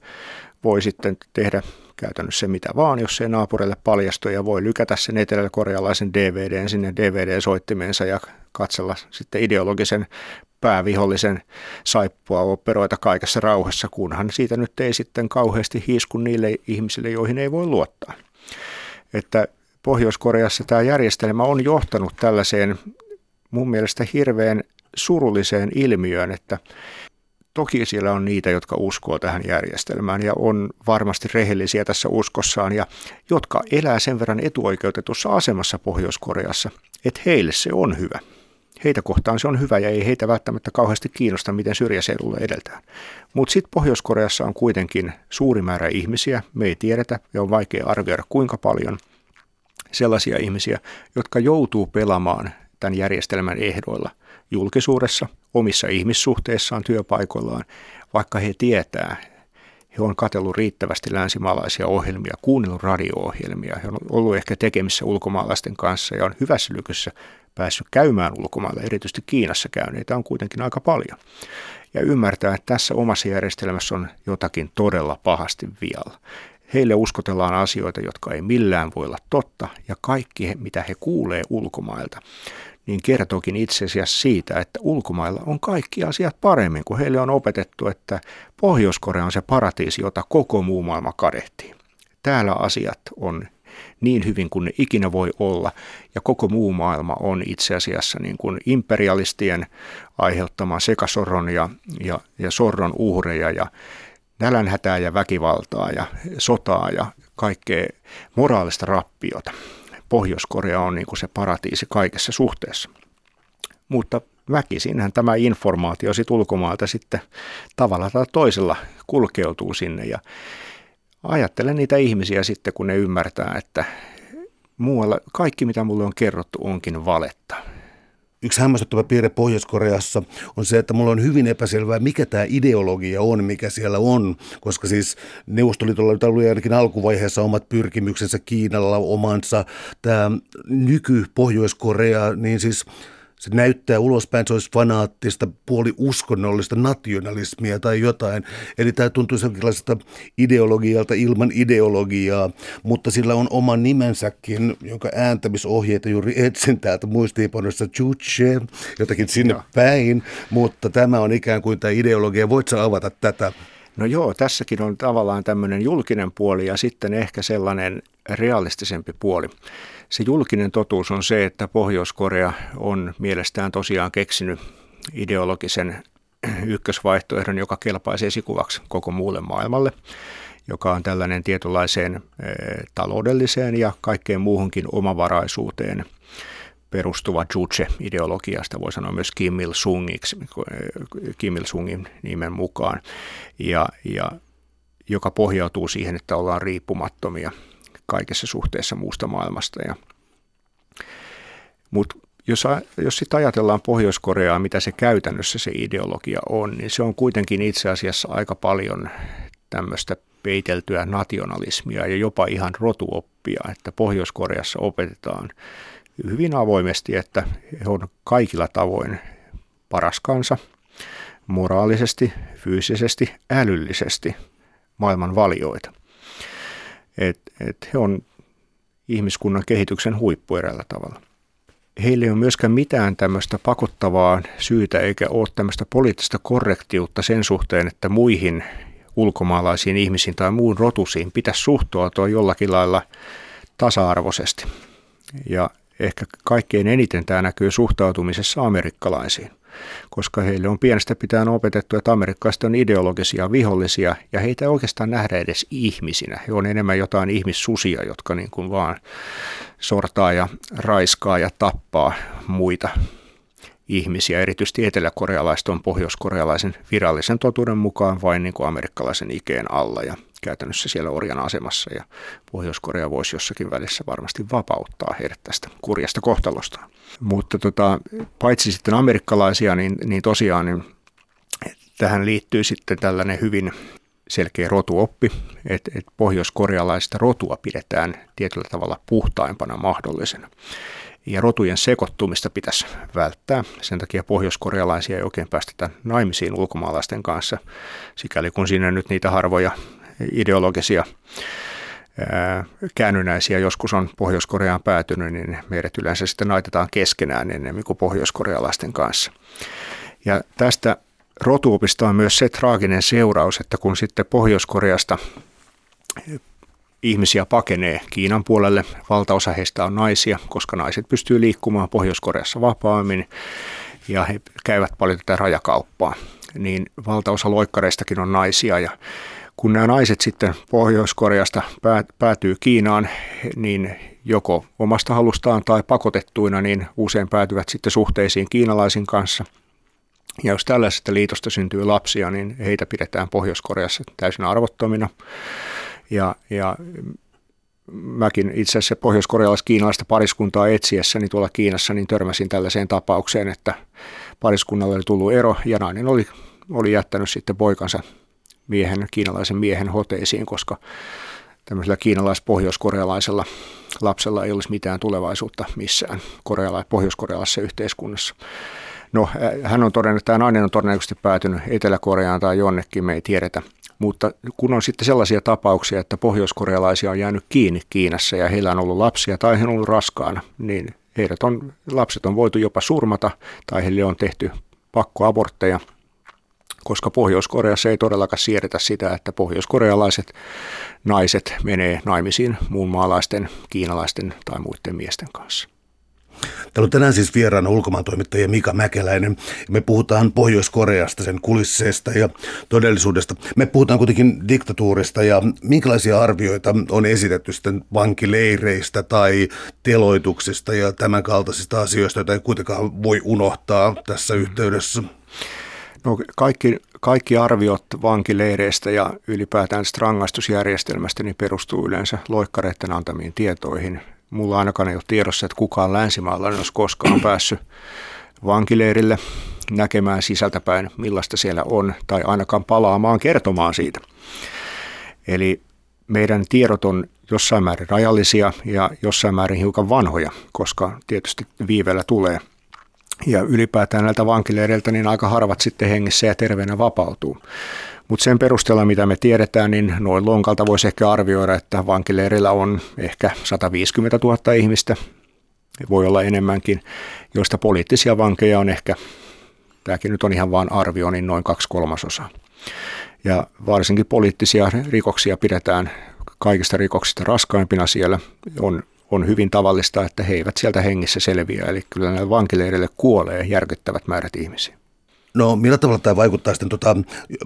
voi sitten tehdä käytännössä mitä vaan, jos se naapurille paljastuu ja voi lykätä sen eteläkorealaisen DVDn sinne DVD-soittimensa ja katsella sitten ideologisen päävihollisen saippua operoita kaikessa rauhassa, kunhan siitä nyt ei sitten kauheasti hiisku niille ihmisille, joihin ei voi luottaa. Että Pohjois-Koreassa tämä järjestelmä on johtanut tällaiseen mun mielestä hirveän surulliseen ilmiöön, että toki siellä on niitä, jotka uskoo tähän järjestelmään ja on varmasti rehellisiä tässä uskossaan ja jotka elää sen verran etuoikeutetussa asemassa Pohjois-Koreassa, että heille se on hyvä heitä kohtaan se on hyvä ja ei heitä välttämättä kauheasti kiinnosta, miten syrjäseudulla edeltään. Mutta sitten Pohjois-Koreassa on kuitenkin suuri määrä ihmisiä, me ei tiedetä ja on vaikea arvioida kuinka paljon sellaisia ihmisiä, jotka joutuu pelaamaan tämän järjestelmän ehdoilla julkisuudessa, omissa ihmissuhteissaan, työpaikoillaan, vaikka he tietää, he on katsellut riittävästi länsimaalaisia ohjelmia, kuunnellut radio-ohjelmia, he on ollut ehkä tekemissä ulkomaalaisten kanssa ja on hyvässä lykyssä päässyt käymään ulkomailla, erityisesti Kiinassa käyneitä on kuitenkin aika paljon. Ja ymmärtää, että tässä omassa järjestelmässä on jotakin todella pahasti vialla. Heille uskotellaan asioita, jotka ei millään voi olla totta, ja kaikki, mitä he kuulee ulkomailta, niin kertookin itse asiassa siitä, että ulkomailla on kaikki asiat paremmin, kun heille on opetettu, että Pohjois-Korea on se paratiisi, jota koko muu maailma kadehtii. Täällä asiat on niin hyvin kuin ne ikinä voi olla. Ja koko muu maailma on itse asiassa niin kuin imperialistien aiheuttama sekasorron ja, ja, ja sorron uhreja ja nälänhätää ja väkivaltaa ja sotaa ja kaikkea moraalista rappiota. Pohjois-Korea on niin kuin se paratiisi kaikessa suhteessa. Mutta väkisinhän tämä informaatio sit ulkomailta sitten tavalla tai toisella kulkeutuu sinne ja ajattelen niitä ihmisiä sitten, kun ne ymmärtää, että muualla kaikki, mitä mulle on kerrottu, onkin valetta. Yksi hämmästyttävä piirre Pohjois-Koreassa on se, että mulla on hyvin epäselvää, mikä tämä ideologia on, mikä siellä on, koska siis Neuvostoliitolla oli ainakin alkuvaiheessa omat pyrkimyksensä, Kiinalla omansa. Tämä nyky-Pohjois-Korea, niin siis se näyttää ulospäin, se olisi fanaattista, puoli uskonnollista nationalismia tai jotain. Eli tämä tuntuu jonkinlaisesta ideologialta ilman ideologiaa, mutta sillä on oma nimensäkin, jonka ääntämisohjeita juuri etsin täältä muistiinpanossa Chuche, jotakin sinne Joo. päin, mutta tämä on ikään kuin tämä ideologia. Voitko avata tätä? No joo, tässäkin on tavallaan tämmöinen julkinen puoli ja sitten ehkä sellainen realistisempi puoli. Se julkinen totuus on se, että Pohjois-Korea on mielestään tosiaan keksinyt ideologisen ykkösvaihtoehdon, joka kelpaisi esikuvaksi koko muulle maailmalle, joka on tällainen tietynlaiseen e, taloudelliseen ja kaikkeen muuhunkin omavaraisuuteen perustuva Juche-ideologiasta, voi sanoa myös Kim Il-sungiksi, Kim Il-sungin nimen mukaan, ja, ja joka pohjautuu siihen, että ollaan riippumattomia kaikessa suhteessa muusta maailmasta. Ja, mutta jos, jos sitten ajatellaan Pohjois-Koreaa, mitä se käytännössä se ideologia on, niin se on kuitenkin itse asiassa aika paljon tämmöistä peiteltyä nationalismia ja jopa ihan rotuoppia, että Pohjois-Koreassa opetetaan hyvin avoimesti, että he on kaikilla tavoin paras kansa, moraalisesti, fyysisesti, älyllisesti maailman valioita. Et, et he on ihmiskunnan kehityksen huippu eräällä tavalla. Heillä ei ole myöskään mitään tämmöistä pakottavaa syytä eikä ole tämmöistä poliittista korrektiutta sen suhteen, että muihin ulkomaalaisiin ihmisiin tai muun rotusiin pitäisi suhtautua jollakin lailla tasa-arvoisesti. Ja ehkä kaikkein eniten tämä näkyy suhtautumisessa amerikkalaisiin, koska heille on pienestä pitäen opetettu, että amerikkalaiset on ideologisia vihollisia ja heitä ei oikeastaan nähdä edes ihmisinä. He on enemmän jotain ihmissusia, jotka niin kuin vaan sortaa ja raiskaa ja tappaa muita ihmisiä. Erityisesti eteläkorealaiset on pohjoiskorealaisen virallisen totuuden mukaan vain niin kuin amerikkalaisen ikeen alla ja käytännössä siellä orjan asemassa. Ja Pohjois-Korea voisi jossakin välissä varmasti vapauttaa heidät tästä kurjasta kohtalosta. Mutta tota, paitsi sitten amerikkalaisia, niin, niin tosiaan niin tähän liittyy sitten tällainen hyvin selkeä rotuoppi, että, että pohjoiskorealaista rotua pidetään tietyllä tavalla puhtaimpana mahdollisena ja rotujen sekoittumista pitäisi välttää. Sen takia pohjoiskorealaisia ei oikein päästetä naimisiin ulkomaalaisten kanssa, sikäli kun siinä nyt niitä harvoja ideologisia käännynäisiä joskus on Pohjois-Koreaan päätynyt, niin meidät yleensä sitten naitetaan keskenään enemmän kuin pohjoiskorealaisten kanssa. Ja tästä rotuopista on myös se traaginen seuraus, että kun sitten Pohjois-Koreasta ihmisiä pakenee Kiinan puolelle. Valtaosa heistä on naisia, koska naiset pystyy liikkumaan Pohjois-Koreassa vapaammin ja he käyvät paljon tätä rajakauppaa. Niin valtaosa loikkareistakin on naisia ja kun nämä naiset sitten Pohjois-Koreasta päätyy Kiinaan, niin joko omasta halustaan tai pakotettuina, niin usein päätyvät sitten suhteisiin kiinalaisin kanssa. Ja jos tällaisesta liitosta syntyy lapsia, niin heitä pidetään Pohjois-Koreassa täysin arvottomina. Ja, ja mäkin itse asiassa pohjois-korealais-kiinalaista pariskuntaa etsiessäni tuolla Kiinassa, niin törmäsin tällaiseen tapaukseen, että pariskunnalle oli tullut ero ja nainen oli, oli jättänyt sitten poikansa miehen, kiinalaisen miehen hoteisiin, koska tämmöisellä kiinalais-pohjois-korealaisella lapsella ei olisi mitään tulevaisuutta missään koreala- pohjois-korealaisessa yhteiskunnassa. No, hän on todennut, tämä nainen on todennäköisesti päätynyt Etelä-Koreaan tai jonnekin, me ei tiedetä. Mutta kun on sitten sellaisia tapauksia, että pohjoiskorealaisia on jäänyt kiinni Kiinassa ja heillä on ollut lapsia tai he on ollut raskaana, niin heidät on, lapset on voitu jopa surmata tai heille on tehty pakkoabortteja, koska Pohjois-Koreassa ei todellakaan siedetä sitä, että pohjoiskorealaiset naiset menee naimisiin muun maalaisten, kiinalaisten tai muiden miesten kanssa. Täällä on tänään siis vieraana ulkomaantoimittaja Mika Mäkeläinen. Me puhutaan Pohjois-Koreasta, sen kulisseesta ja todellisuudesta. Me puhutaan kuitenkin diktatuurista ja minkälaisia arvioita on esitetty sitten vankileireistä tai teloituksista ja tämän kaltaisista asioista, joita ei kuitenkaan voi unohtaa tässä yhteydessä. No kaikki, kaikki arviot vankileireistä ja ylipäätään rangaistusjärjestelmästä niin perustuu yleensä loikkareiden antamiin tietoihin – Mulla ainakaan ei ole tiedossa, että kukaan länsimaalainen olisi koskaan päässyt vankileirille näkemään sisältäpäin, millaista siellä on, tai ainakaan palaamaan kertomaan siitä. Eli meidän tiedot on jossain määrin rajallisia ja jossain määrin hiukan vanhoja, koska tietysti viivellä tulee. Ja ylipäätään näiltä vankileireiltä niin aika harvat sitten hengissä ja terveenä vapautuu. Mutta sen perusteella, mitä me tiedetään, niin noin lonkalta voisi ehkä arvioida, että vankileirillä on ehkä 150 000 ihmistä, voi olla enemmänkin, joista poliittisia vankeja on ehkä, tämäkin nyt on ihan vain arvio, niin noin kaksi kolmasosaa. Ja varsinkin poliittisia rikoksia pidetään kaikista rikoksista raskaimpina siellä. On, on hyvin tavallista, että he eivät sieltä hengissä selviä, eli kyllä näillä vankileireille kuolee järkyttävät määrät ihmisiä. No millä tavalla tämä vaikuttaa sitten, tota,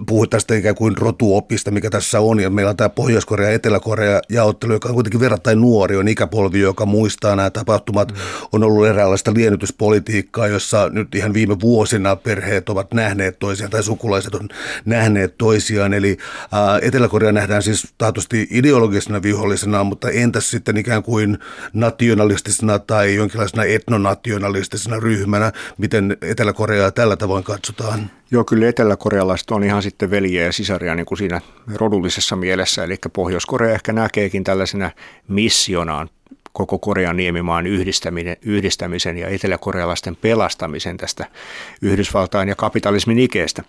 puhuit tästä ikään kuin rotuopista, mikä tässä on, ja meillä on tämä Pohjois-Korea ja Etelä-Korea jaottelu, joka on kuitenkin verrattain nuori, on ikäpolvi, joka muistaa nämä tapahtumat, mm. on ollut eräänlaista liennytyspolitiikkaa, jossa nyt ihan viime vuosina perheet ovat nähneet toisiaan, tai sukulaiset on nähneet toisiaan, eli ää, Etelä-Korea nähdään siis taatusti ideologisena vihollisena, mutta entäs sitten ikään kuin nationalistisena tai jonkinlaisena etnonationalistisena ryhmänä, miten Etelä-Koreaa tällä tavoin katsotaan? Joo, kyllä eteläkorealaiset on ihan sitten veljiä ja sisaria niin kuin siinä rodullisessa mielessä, eli Pohjois-Korea ehkä näkeekin tällaisena missionaan koko Korean niemimaan yhdistämisen, yhdistämisen ja eteläkorealaisten pelastamisen tästä Yhdysvaltain ja kapitalismin ikeestä.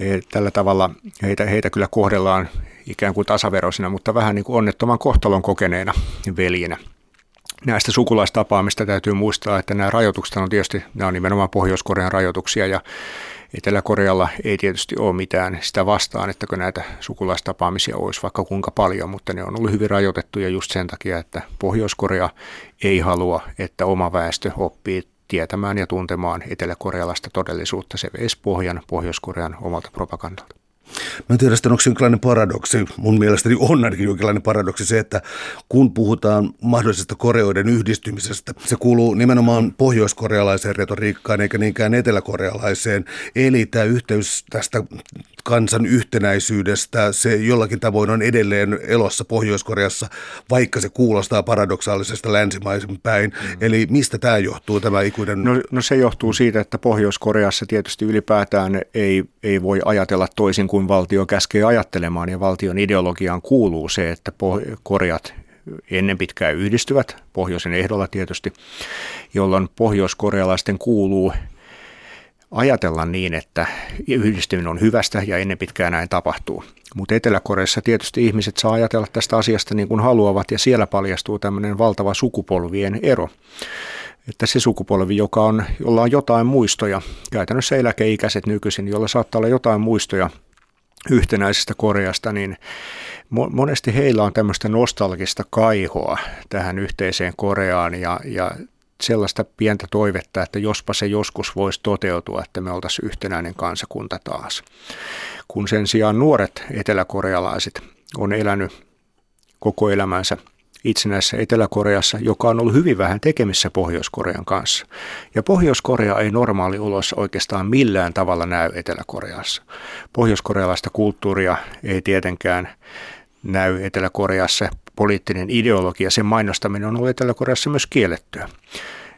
E, tällä tavalla heitä, heitä kyllä kohdellaan ikään kuin tasaveroisina, mutta vähän niin kuin onnettoman kohtalon kokeneena veljinä näistä sukulaistapaamista täytyy muistaa, että nämä rajoitukset on tietysti, nämä on nimenomaan Pohjois-Korean rajoituksia ja Etelä-Korealla ei tietysti ole mitään sitä vastaan, että kun näitä sukulaistapaamisia olisi vaikka kuinka paljon, mutta ne on ollut hyvin rajoitettuja just sen takia, että Pohjois-Korea ei halua, että oma väestö oppii tietämään ja tuntemaan eteläkorealaista todellisuutta. Se veisi pohjan Pohjois-Korean omalta propagandalta. Mä en tiedä, onko jonkinlainen paradoksi. Mun mielestäni on ainakin jonkinlainen paradoksi se, että kun puhutaan mahdollisesta koreoiden yhdistymisestä, se kuuluu nimenomaan pohjoiskorealaiseen retoriikkaan eikä niinkään eteläkorealaiseen. Eli tämä yhteys tästä kansan yhtenäisyydestä, se jollakin tavoin on edelleen elossa Pohjois-Koreassa, vaikka se kuulostaa paradoksaalisesta länsimaisen päin. Mm. Eli mistä tämä johtuu, tämä ikuinen... No, no se johtuu siitä, että Pohjois-Koreassa tietysti ylipäätään ei, ei voi ajatella toisin kuin valtio käskee ajattelemaan, ja valtion ideologiaan kuuluu se, että Koreat ennen pitkään yhdistyvät, pohjoisen ehdolla tietysti, jolloin pohjoiskorealaisten kuuluu ajatella niin, että yhdistyminen on hyvästä ja ennen pitkään näin tapahtuu. Mutta Etelä-Koreassa tietysti ihmiset saa ajatella tästä asiasta niin kuin haluavat ja siellä paljastuu tämmöinen valtava sukupolvien ero. Että se sukupolvi, joka on, jolla on jotain muistoja, käytännössä eläkeikäiset nykyisin, jolla saattaa olla jotain muistoja yhtenäisestä Koreasta, niin monesti heillä on tämmöistä nostalgista kaihoa tähän yhteiseen Koreaan ja, ja sellaista pientä toivetta, että jospa se joskus voisi toteutua, että me oltaisiin yhtenäinen kansakunta taas. Kun sen sijaan nuoret eteläkorealaiset on elänyt koko elämänsä itsenäisessä Etelä-Koreassa, joka on ollut hyvin vähän tekemissä Pohjois-Korean kanssa. Ja Pohjois-Korea ei normaali ulos oikeastaan millään tavalla näy Etelä-Koreassa. Pohjois-korealaista kulttuuria ei tietenkään näy Etelä-Koreassa. Poliittinen ideologia, sen mainostaminen on ollut Etelä-Koreassa myös kiellettyä.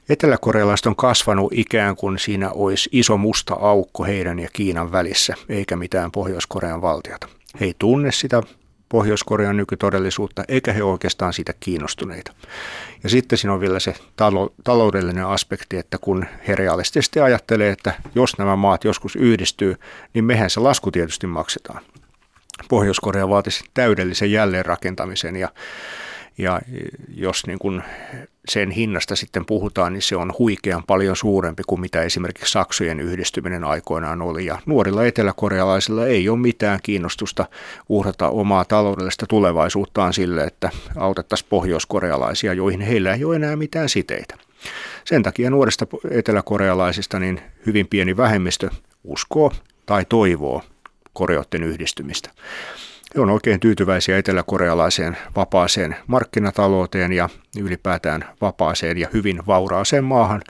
Eteläkorealaiset on kasvanut ikään kuin siinä olisi iso musta aukko heidän ja Kiinan välissä, eikä mitään Pohjois-Korean valtiota. He ei tunne sitä Pohjois-Korean nykytodellisuutta, eikä he oikeastaan siitä kiinnostuneita. Ja sitten siinä on vielä se talo, taloudellinen aspekti, että kun he realistisesti ajattelee, että jos nämä maat joskus yhdistyy, niin mehän se lasku tietysti maksetaan. Pohjois-Korea vaatisi täydellisen jälleenrakentamisen ja ja jos niin kuin sen hinnasta sitten puhutaan, niin se on huikean paljon suurempi kuin mitä esimerkiksi Saksojen yhdistyminen aikoinaan oli. Ja nuorilla eteläkorealaisilla ei ole mitään kiinnostusta uhrata omaa taloudellista tulevaisuuttaan sille, että autettaisiin pohjoiskorealaisia, joihin heillä ei ole enää mitään siteitä. Sen takia nuorista eteläkorealaisista niin hyvin pieni vähemmistö uskoo tai toivoo koreotten yhdistymistä. He on oikein tyytyväisiä eteläkorealaiseen vapaaseen markkinatalouteen ja ylipäätään vapaaseen ja hyvin vauraaseen maahan,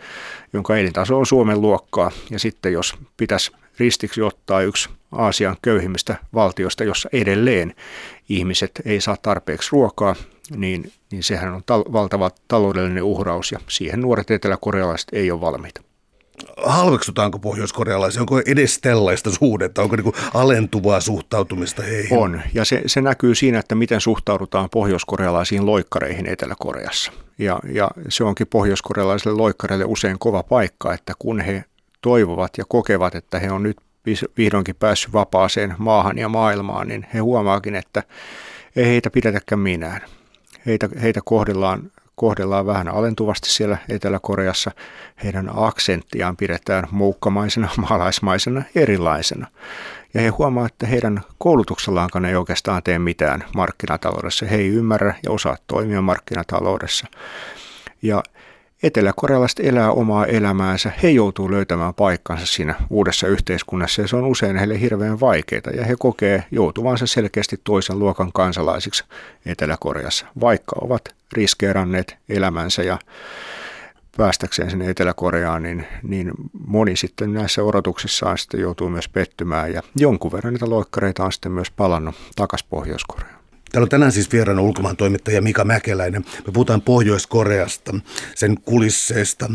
jonka elintaso on Suomen luokkaa. Ja sitten jos pitäisi ristiksi ottaa yksi Aasian köyhimmistä valtioista, jossa edelleen ihmiset ei saa tarpeeksi ruokaa, niin, niin sehän on tal- valtava taloudellinen uhraus ja siihen nuoret eteläkorealaiset ei ole valmiita halveksutaanko pohjoiskorealaisia? Onko edes tällaista suhdetta? Onko niin alentuvaa suhtautumista heihin? On, ja se, se näkyy siinä, että miten suhtaudutaan pohjoiskorealaisiin loikkareihin Etelä-Koreassa. Ja, ja se onkin pohjoiskorealaisille loikkareille usein kova paikka, että kun he toivovat ja kokevat, että he on nyt vihdoinkin päässyt vapaaseen maahan ja maailmaan, niin he huomaakin, että ei heitä pidetäkään minään. Heitä, heitä kohdellaan kohdellaan vähän alentuvasti siellä Etelä-Koreassa. Heidän aksenttiaan pidetään muukkamaisena, maalaismaisena, erilaisena. Ja he huomaavat, että heidän koulutuksellaankaan ei oikeastaan tee mitään markkinataloudessa. He ei ymmärrä ja osaa toimia markkinataloudessa. Ja eteläkorealaiset elää omaa elämäänsä, he joutuu löytämään paikkansa siinä uudessa yhteiskunnassa ja se on usein heille hirveän vaikeaa ja he kokee joutuvansa selkeästi toisen luokan kansalaisiksi Etelä-Koreassa, vaikka ovat riskeeranneet elämänsä ja päästäkseen sinne Etelä-Koreaan, niin, niin moni sitten näissä odotuksissaan sitten joutuu myös pettymään ja jonkun verran niitä loikkareita on sitten myös palannut takaisin Pohjois-Koreaan. Täällä on tänään siis vieraana ulkomaan toimittaja Mika Mäkeläinen. Me puhutaan Pohjois-Koreasta, sen kulisseista.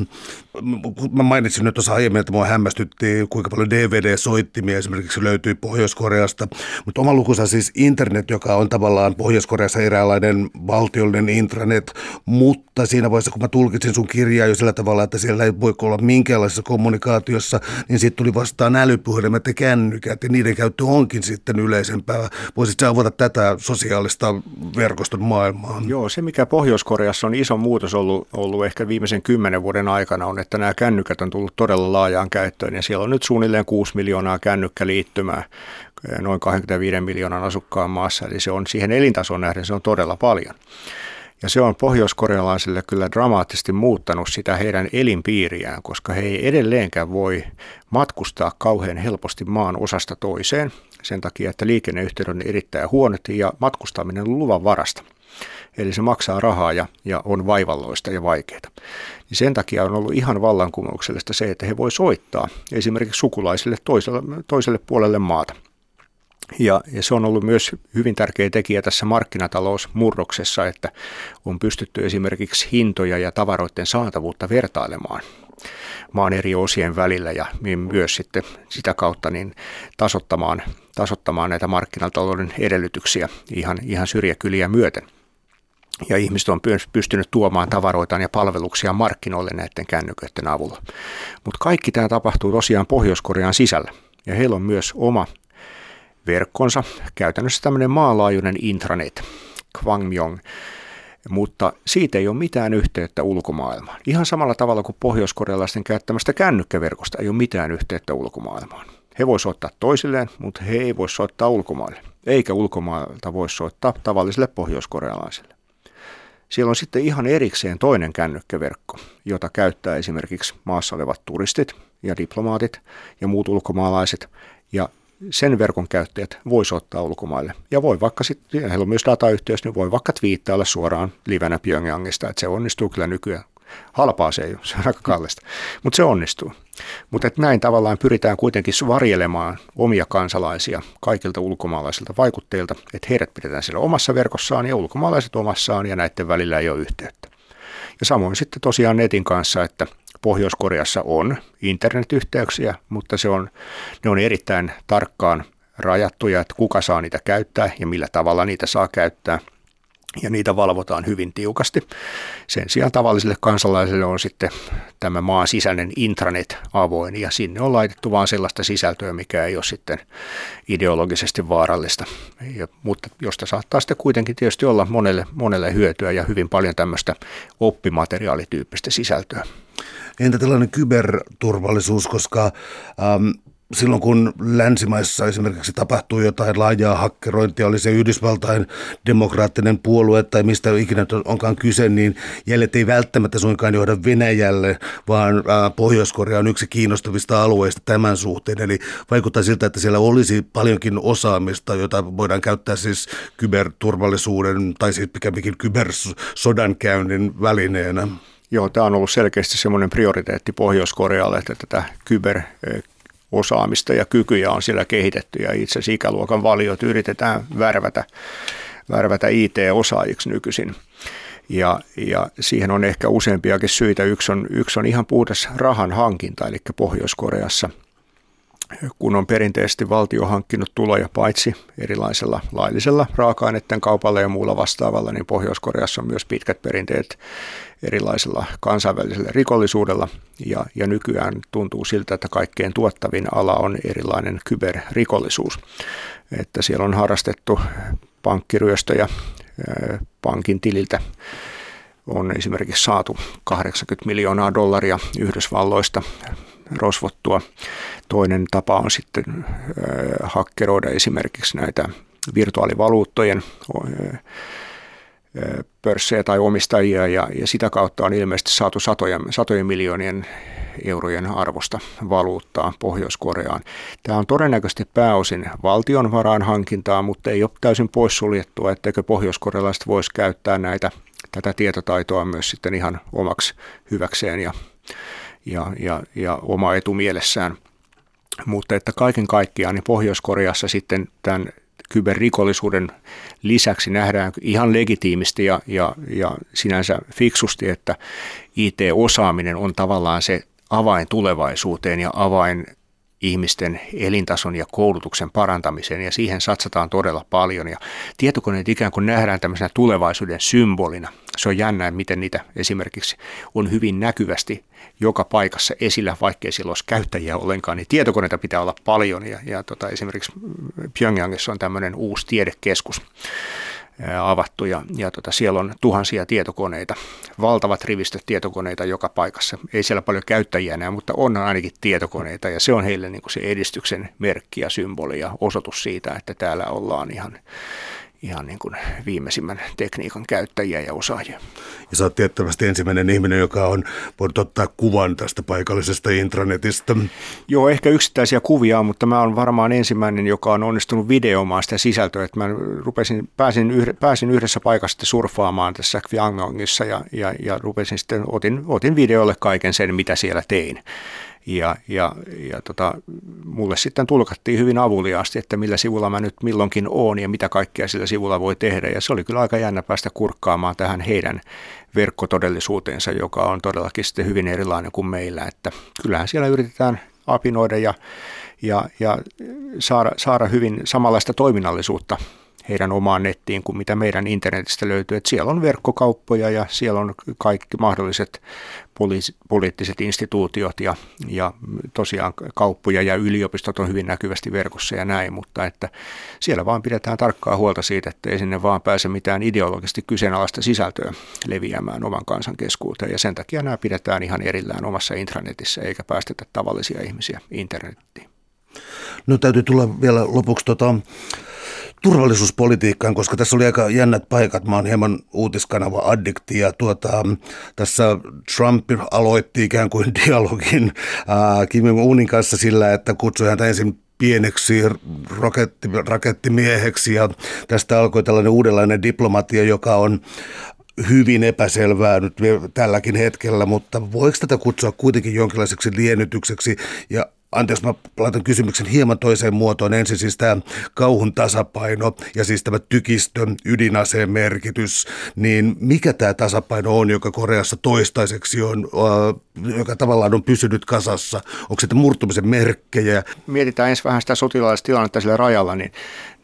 Mä mainitsin nyt tuossa aiemmin, että mua hämmästytti, kuinka paljon DVD-soittimia esimerkiksi löytyy Pohjois-Koreasta. Mutta oma lukussa siis internet, joka on tavallaan Pohjois-Koreassa eräänlainen valtiollinen intranet, mutta siinä vaiheessa, kun mä tulkitsin sun kirjaa jo sillä tavalla, että siellä ei voi olla minkäänlaisessa kommunikaatiossa, niin sitten tuli vastaan älypuhelimet ja kännykät, ja niiden käyttö onkin sitten yleisempää. Voisitko avata tätä sosiaalista verkoston maailmaa. Joo, se mikä Pohjois-Koreassa on iso muutos ollut, ollut ehkä viimeisen kymmenen vuoden aikana on, että nämä kännykät on tullut todella laajaan käyttöön ja siellä on nyt suunnilleen 6 miljoonaa kännykkäliittymää noin 25 miljoonan asukkaan maassa, eli se on siihen elintason nähden se on todella paljon. Ja se on pohjoiskorealaisille kyllä dramaattisesti muuttanut sitä heidän elinpiiriään, koska he ei edelleenkään voi matkustaa kauhean helposti maan osasta toiseen sen takia, että liikenneyhteydet on erittäin huonot ja matkustaminen on luvan varasta. Eli se maksaa rahaa ja, ja on vaivalloista ja vaikeaa. Niin sen takia on ollut ihan vallankumouksellista se, että he voi soittaa esimerkiksi sukulaisille toiselle, toiselle puolelle maata – ja, ja se on ollut myös hyvin tärkeä tekijä tässä markkinatalousmurroksessa, että on pystytty esimerkiksi hintoja ja tavaroiden saatavuutta vertailemaan maan eri osien välillä ja myös sitten sitä kautta niin tasottamaan, tasottamaan näitä markkinatalouden edellytyksiä ihan, ihan syrjäkyliä myöten. Ja ihmiset on pystynyt tuomaan tavaroitaan ja palveluksia markkinoille näiden kännyköiden avulla. Mutta kaikki tämä tapahtuu tosiaan Pohjois-Korean sisällä. Ja heillä on myös oma verkkonsa, käytännössä tämmöinen maalaajuinen intranet, Kwangmyong, mutta siitä ei ole mitään yhteyttä ulkomaailmaan. Ihan samalla tavalla kuin pohjoiskorealaisten käyttämästä kännykkäverkosta ei ole mitään yhteyttä ulkomaailmaan. He voi soittaa toisilleen, mutta he ei voi soittaa ulkomaille, eikä ulkomailta voi soittaa tavallisille pohjoiskorealaisille. Siellä on sitten ihan erikseen toinen kännykkäverkko, jota käyttää esimerkiksi maassa olevat turistit ja diplomaatit ja muut ulkomaalaiset. Ja sen verkon käyttäjät voi soittaa ulkomaille. Ja voi vaikka sitten, heillä on myös datayhteys, niin voi vaikka twiittailla suoraan livenä Pyongyangista, että se onnistuu kyllä nykyään. Halpaa se ei ole, se on aika kallista, mutta se onnistuu. Mutta näin tavallaan pyritään kuitenkin varjelemaan omia kansalaisia kaikilta ulkomaalaisilta vaikutteilta, että heidät pidetään siellä omassa verkossaan ja ulkomaalaiset omassaan ja näiden välillä ei ole yhteyttä. Ja samoin sitten tosiaan netin kanssa, että Pohjois-Koreassa on internetyhteyksiä, mutta se on, ne on erittäin tarkkaan rajattuja, että kuka saa niitä käyttää ja millä tavalla niitä saa käyttää. Ja niitä valvotaan hyvin tiukasti. Sen sijaan tavallisille kansalaisille on sitten tämä maan sisäinen intranet avoin ja sinne on laitettu vain sellaista sisältöä, mikä ei ole sitten ideologisesti vaarallista, ja, mutta josta saattaa sitten kuitenkin tietysti olla monelle, monelle hyötyä ja hyvin paljon tämmöistä oppimateriaalityyppistä sisältöä. Entä tällainen kyberturvallisuus, koska ähm, silloin kun länsimaissa esimerkiksi tapahtuu jotain laajaa hakkerointia, oli se Yhdysvaltain demokraattinen puolue tai mistä ikinä onkaan kyse, niin jäljet ei välttämättä suinkaan johda Venäjälle, vaan Pohjois-Korea on yksi kiinnostavista alueista tämän suhteen. Eli vaikuttaa siltä, että siellä olisi paljonkin osaamista, jota voidaan käyttää siis kyberturvallisuuden tai siis pikemminkin kybersodankäynnin välineenä. Joo, tämä on ollut selkeästi semmoinen prioriteetti Pohjois-Korealle, että tätä kyber osaamista ja kykyjä on siellä kehitetty ja itse asiassa ikäluokan valiot yritetään värvätä, värvätä IT-osaajiksi nykyisin. Ja, ja siihen on ehkä useampiakin syitä. Yksi on, yksi on ihan puhdas rahan hankinta, eli Pohjois-Koreassa – kun on perinteisesti valtio hankkinut tuloja paitsi erilaisella laillisella raaka-aineiden kaupalla ja muulla vastaavalla, niin Pohjois-Koreassa on myös pitkät perinteet erilaisella kansainvälisellä rikollisuudella. Ja, ja nykyään tuntuu siltä, että kaikkein tuottavin ala on erilainen kyberrikollisuus. Että siellä on harrastettu pankkiryöstöjä pankin tililtä on esimerkiksi saatu 80 miljoonaa dollaria Yhdysvalloista rosvottua. Toinen tapa on sitten hakkeroida esimerkiksi näitä virtuaalivaluuttojen pörssejä tai omistajia ja, ja sitä kautta on ilmeisesti saatu satoja, satojen miljoonien eurojen arvosta valuuttaa Pohjois-Koreaan. Tämä on todennäköisesti pääosin valtion varaan hankintaa, mutta ei ole täysin poissuljettua, etteikö pohjoiskorealaiset voisi käyttää näitä, tätä tietotaitoa myös sitten ihan omaksi hyväkseen ja, ja, ja, ja oma etu mielessään. Mutta että kaiken kaikkiaan niin Pohjois-Koreassa sitten tämän kyberrikollisuuden lisäksi nähdään ihan legitiimisti ja, ja, ja sinänsä fiksusti, että IT-osaaminen on tavallaan se avain tulevaisuuteen ja avain ihmisten elintason ja koulutuksen parantamiseen ja siihen satsataan todella paljon. Ja tietokoneet ikään kuin nähdään tämmöisenä tulevaisuuden symbolina. Se on jännää, miten niitä esimerkiksi on hyvin näkyvästi joka paikassa esillä, vaikkei sillä olisi käyttäjiä ollenkaan, niin tietokoneita pitää olla paljon. Ja, ja tota, esimerkiksi Pyongyangissa on tämmöinen uusi tiedekeskus, avattu ja, ja tota, siellä on tuhansia tietokoneita, valtavat rivistöt tietokoneita joka paikassa. Ei siellä paljon käyttäjiä enää, mutta on ainakin tietokoneita ja se on heille niin kuin se edistyksen merkki ja symboli ja osoitus siitä, että täällä ollaan ihan ihan niin kuin viimeisimmän tekniikan käyttäjiä ja osaajia. Ja sä oot tiettävästi ensimmäinen ihminen, joka on voinut ottaa kuvan tästä paikallisesta intranetista. Joo, ehkä yksittäisiä kuvia, mutta mä olen varmaan ensimmäinen, joka on onnistunut videomaan sitä sisältöä. Että mä rupesin, pääsin, yhde, pääsin yhdessä paikassa surffaamaan tässä Kviangongissa ja, ja, ja rupesin sitten, otin, otin videolle kaiken sen, mitä siellä tein. Ja, ja, ja tota, mulle sitten tulkattiin hyvin avuliaasti, että millä sivulla mä nyt milloinkin oon ja mitä kaikkea sillä sivulla voi tehdä. Ja se oli kyllä aika jännä päästä kurkkaamaan tähän heidän verkkotodellisuuteensa, joka on todellakin sitten hyvin erilainen kuin meillä. Että kyllähän siellä yritetään apinoida ja, ja, ja saada, saada hyvin samanlaista toiminnallisuutta heidän omaan nettiin kuin mitä meidän internetistä löytyy. Että siellä on verkkokauppoja ja siellä on kaikki mahdolliset poli- poliittiset instituutiot ja, ja tosiaan kauppoja ja yliopistot on hyvin näkyvästi verkossa ja näin, mutta että siellä vaan pidetään tarkkaa huolta siitä, että ei sinne vaan pääse mitään ideologisesti kyseenalaista sisältöä leviämään oman kansan keskuuteen ja sen takia nämä pidetään ihan erillään omassa intranetissä eikä päästetä tavallisia ihmisiä internettiin. No täytyy tulla vielä lopuksi tota, turvallisuuspolitiikkaan, koska tässä oli aika jännät paikat. Mä oon hieman uutiskanava addikti ja tuota, tässä Trump aloitti ikään kuin dialogin äh, Kim Jong-unin kanssa sillä, että kutsui häntä ensin pieneksi raketti, rakettimieheksi ja tästä alkoi tällainen uudenlainen diplomatia, joka on hyvin epäselvää nyt tälläkin hetkellä, mutta voiko tätä kutsua kuitenkin jonkinlaiseksi liennytykseksi ja Anteeksi, mä laitan kysymyksen hieman toiseen muotoon. Ensin siis tämä kauhun tasapaino ja siis tämä tykistön ydinaseen merkitys. Niin mikä tämä tasapaino on, joka Koreassa toistaiseksi on, äh, joka tavallaan on pysynyt kasassa? Onko se murtumisen merkkejä? Mietitään ensin vähän sitä sotilaallista tilannetta sillä rajalla, niin,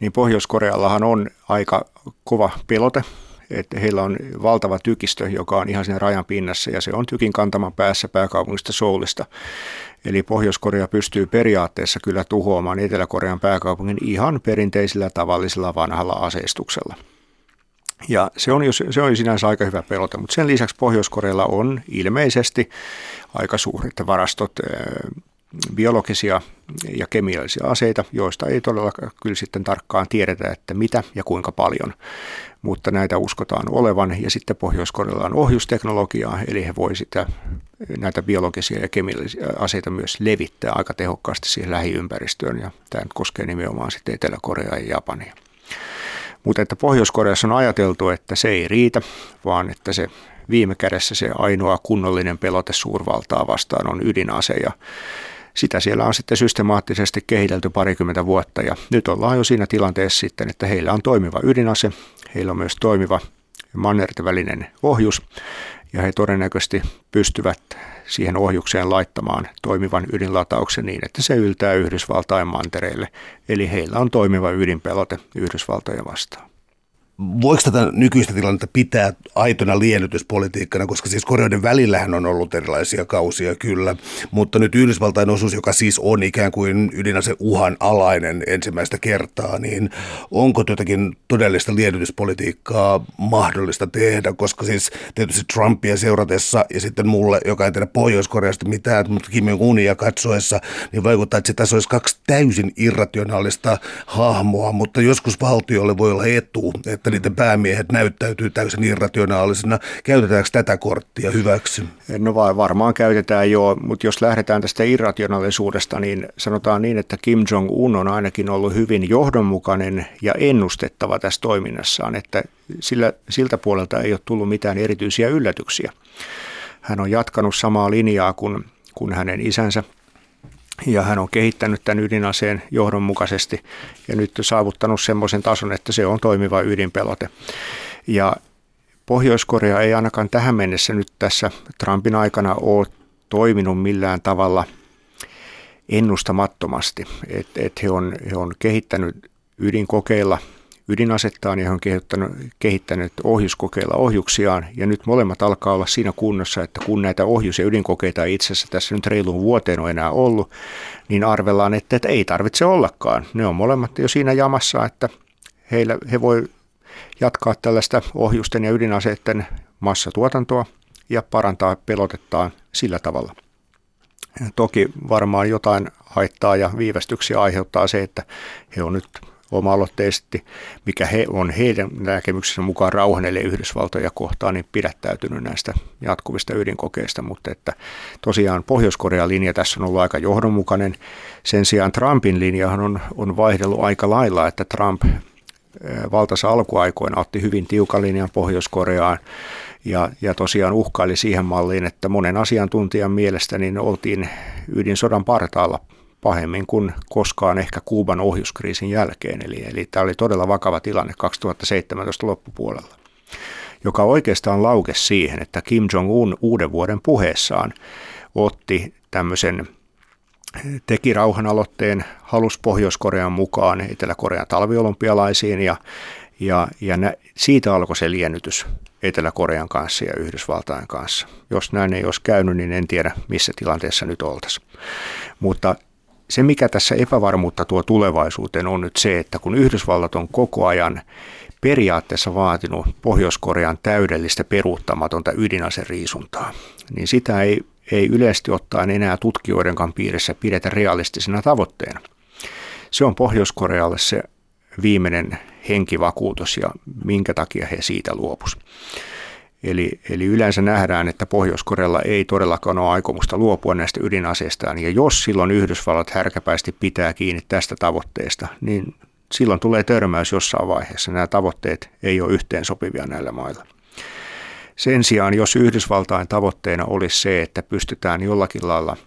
niin Pohjois-Koreallahan on aika kova pelote että heillä on valtava tykistö, joka on ihan siinä rajan pinnassa ja se on tykin kantaman päässä pääkaupungista Soulista. Eli Pohjois-Korea pystyy periaatteessa kyllä tuhoamaan Etelä-Korean pääkaupungin ihan perinteisellä tavallisella vanhalla aseistuksella. Ja se on, jo, se on jo sinänsä aika hyvä pelota, mutta sen lisäksi Pohjois-Korealla on ilmeisesti aika suuret varastot biologisia ja kemiallisia aseita, joista ei todella kyllä sitten tarkkaan tiedetä, että mitä ja kuinka paljon, mutta näitä uskotaan olevan. Ja sitten Pohjois-Korealla on ohjusteknologiaa, eli he voi sitä, näitä biologisia ja kemiallisia aseita myös levittää aika tehokkaasti siihen lähiympäristöön, ja tämä koskee nimenomaan sitten Etelä-Koreaa ja Japania. Mutta että Pohjois-Koreassa on ajateltu, että se ei riitä, vaan että se viime kädessä se ainoa kunnollinen pelote suurvaltaa vastaan on ydinase ja sitä siellä on sitten systemaattisesti kehitelty parikymmentä vuotta ja nyt ollaan jo siinä tilanteessa sitten, että heillä on toimiva ydinase, heillä on myös toimiva mannerten välinen ohjus ja he todennäköisesti pystyvät siihen ohjukseen laittamaan toimivan ydinlatauksen niin, että se yltää Yhdysvaltain mantereille. Eli heillä on toimiva ydinpelote Yhdysvaltoja vastaan voiko tätä nykyistä tilannetta pitää aitona liennytyspolitiikkana, koska siis Koreoiden välillähän on ollut erilaisia kausia kyllä, mutta nyt Yhdysvaltain osuus, joka siis on ikään kuin ydinase uhan alainen ensimmäistä kertaa, niin onko jotakin todellista liennytyspolitiikkaa mahdollista tehdä, koska siis tietysti Trumpia seuratessa ja sitten mulle, joka ei tiedä Pohjois-Koreasta mitään, mutta Kim Jong-unia katsoessa, niin vaikuttaa, että tässä olisi kaksi täysin irrationaalista hahmoa, mutta joskus valtiolle voi olla etu, että että niiden päämiehet näyttäytyy täysin irrationaalisena. Käytetäänkö tätä korttia hyväksi? No vai varmaan käytetään jo, mutta jos lähdetään tästä irrationaalisuudesta, niin sanotaan niin, että Kim Jong-un on ainakin ollut hyvin johdonmukainen ja ennustettava tässä toiminnassaan, että sillä, siltä puolelta ei ole tullut mitään erityisiä yllätyksiä. Hän on jatkanut samaa linjaa kuin, kuin hänen isänsä ja hän on kehittänyt tämän ydinaseen johdonmukaisesti ja nyt saavuttanut semmoisen tason, että se on toimiva ydinpelote. Ja Pohjois-Korea ei ainakaan tähän mennessä nyt tässä Trumpin aikana ole toiminut millään tavalla ennustamattomasti. Et, et he, on, he on kehittänyt ydinkokeilla – ydinasettaan ja on kehittänyt, kehittänyt ohjuskokeilla ohjuksiaan. Ja nyt molemmat alkaa olla siinä kunnossa, että kun näitä ohjus- ja ydinkokeita ei itse asiassa tässä nyt reiluun vuoteen on enää ollut, niin arvellaan, että, että ei tarvitse ollakaan. Ne on molemmat jo siinä jamassa, että heillä, he voi jatkaa tällaista ohjusten ja ydinaseiden massatuotantoa ja parantaa pelotettaan sillä tavalla. Toki varmaan jotain haittaa ja viivästyksiä aiheuttaa se, että he on nyt oma-aloitteisesti, mikä he on heidän näkemyksensä mukaan rauhanelle Yhdysvaltoja kohtaan, niin pidättäytynyt näistä jatkuvista ydinkokeista, mutta että tosiaan Pohjois-Korean linja tässä on ollut aika johdonmukainen. Sen sijaan Trumpin linjahan on, on vaihdellut aika lailla, että Trump valtansa alkuaikoina otti hyvin tiukan linjan Pohjois-Koreaan ja, ja tosiaan uhkaili siihen malliin, että monen asiantuntijan mielestä niin oltiin ydinsodan partaalla pahemmin kuin koskaan ehkä Kuuban ohjuskriisin jälkeen. Eli, eli tämä oli todella vakava tilanne 2017 loppupuolella, joka oikeastaan laukesi siihen, että Kim Jong-un uuden vuoden puheessaan otti tämmöisen teki rauhanaloitteen, halusi Pohjois-Korean mukaan Etelä-Korean talviolympialaisiin ja, ja, ja nä, siitä alkoi se liennytys Etelä-Korean kanssa ja Yhdysvaltain kanssa. Jos näin ei olisi käynyt, niin en tiedä missä tilanteessa nyt oltaisiin. Mutta se, mikä tässä epävarmuutta tuo tulevaisuuteen, on nyt se, että kun Yhdysvallat on koko ajan periaatteessa vaatinut Pohjois-Korean täydellistä peruuttamatonta ydinaseriisuntaa, niin sitä ei, ei yleisesti ottaen enää tutkijoidenkaan piirissä pidetä realistisena tavoitteena. Se on Pohjois-Korealle se viimeinen henkivakuutus ja minkä takia he siitä luopus. Eli, eli yleensä nähdään, että Pohjois-Korealla ei todellakaan ole aikomusta luopua näistä ydinaseistaan. Ja jos silloin Yhdysvallat härkäpäisesti pitää kiinni tästä tavoitteesta, niin silloin tulee törmäys jossain vaiheessa. Nämä tavoitteet ei ole yhteensopivia näillä mailla. Sen sijaan, jos Yhdysvaltain tavoitteena olisi se, että pystytään jollakin lailla –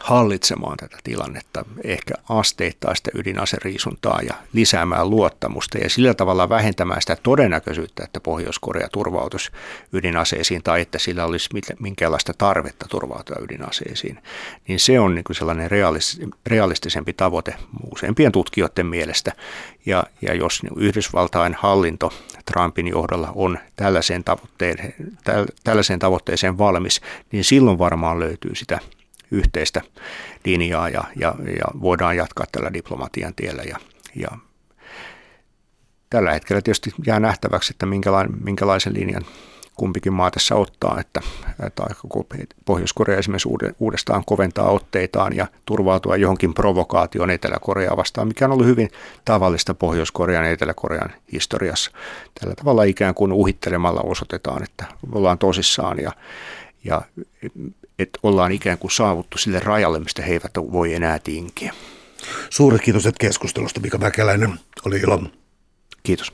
hallitsemaan tätä tilannetta, ehkä asteittaista ydinaseriisuntaa ja lisäämään luottamusta ja sillä tavalla vähentämään sitä todennäköisyyttä, että Pohjois-Korea turvautuisi ydinaseisiin tai että sillä olisi minkäänlaista tarvetta turvautua ydinaseisiin, niin se on niin sellainen realistisempi tavoite useimpien tutkijoiden mielestä. Ja, ja jos niin Yhdysvaltain hallinto Trumpin johdolla on tällaiseen, tavoitteeseen, tällaiseen tavoitteeseen valmis, niin silloin varmaan löytyy sitä yhteistä linjaa ja, ja, ja voidaan jatkaa tällä diplomatian tiellä. Ja, ja tällä hetkellä tietysti jää nähtäväksi, että minkälainen, minkälaisen linjan kumpikin maa tässä ottaa, että, että Pohjois-Korea esimerkiksi uudestaan koventaa otteitaan ja turvautua johonkin provokaatioon Etelä-Koreaa vastaan, mikä on ollut hyvin tavallista Pohjois-Korean ja Etelä-Korean historiassa. Tällä tavalla ikään kuin uhittelemalla osoitetaan, että ollaan tosissaan ja, ja että ollaan ikään kuin saavuttu sille rajalle, mistä he eivät voi enää tinkiä. Suuret kiitos keskustelusta, Mika Mäkeläinen. Oli ilo. Kiitos.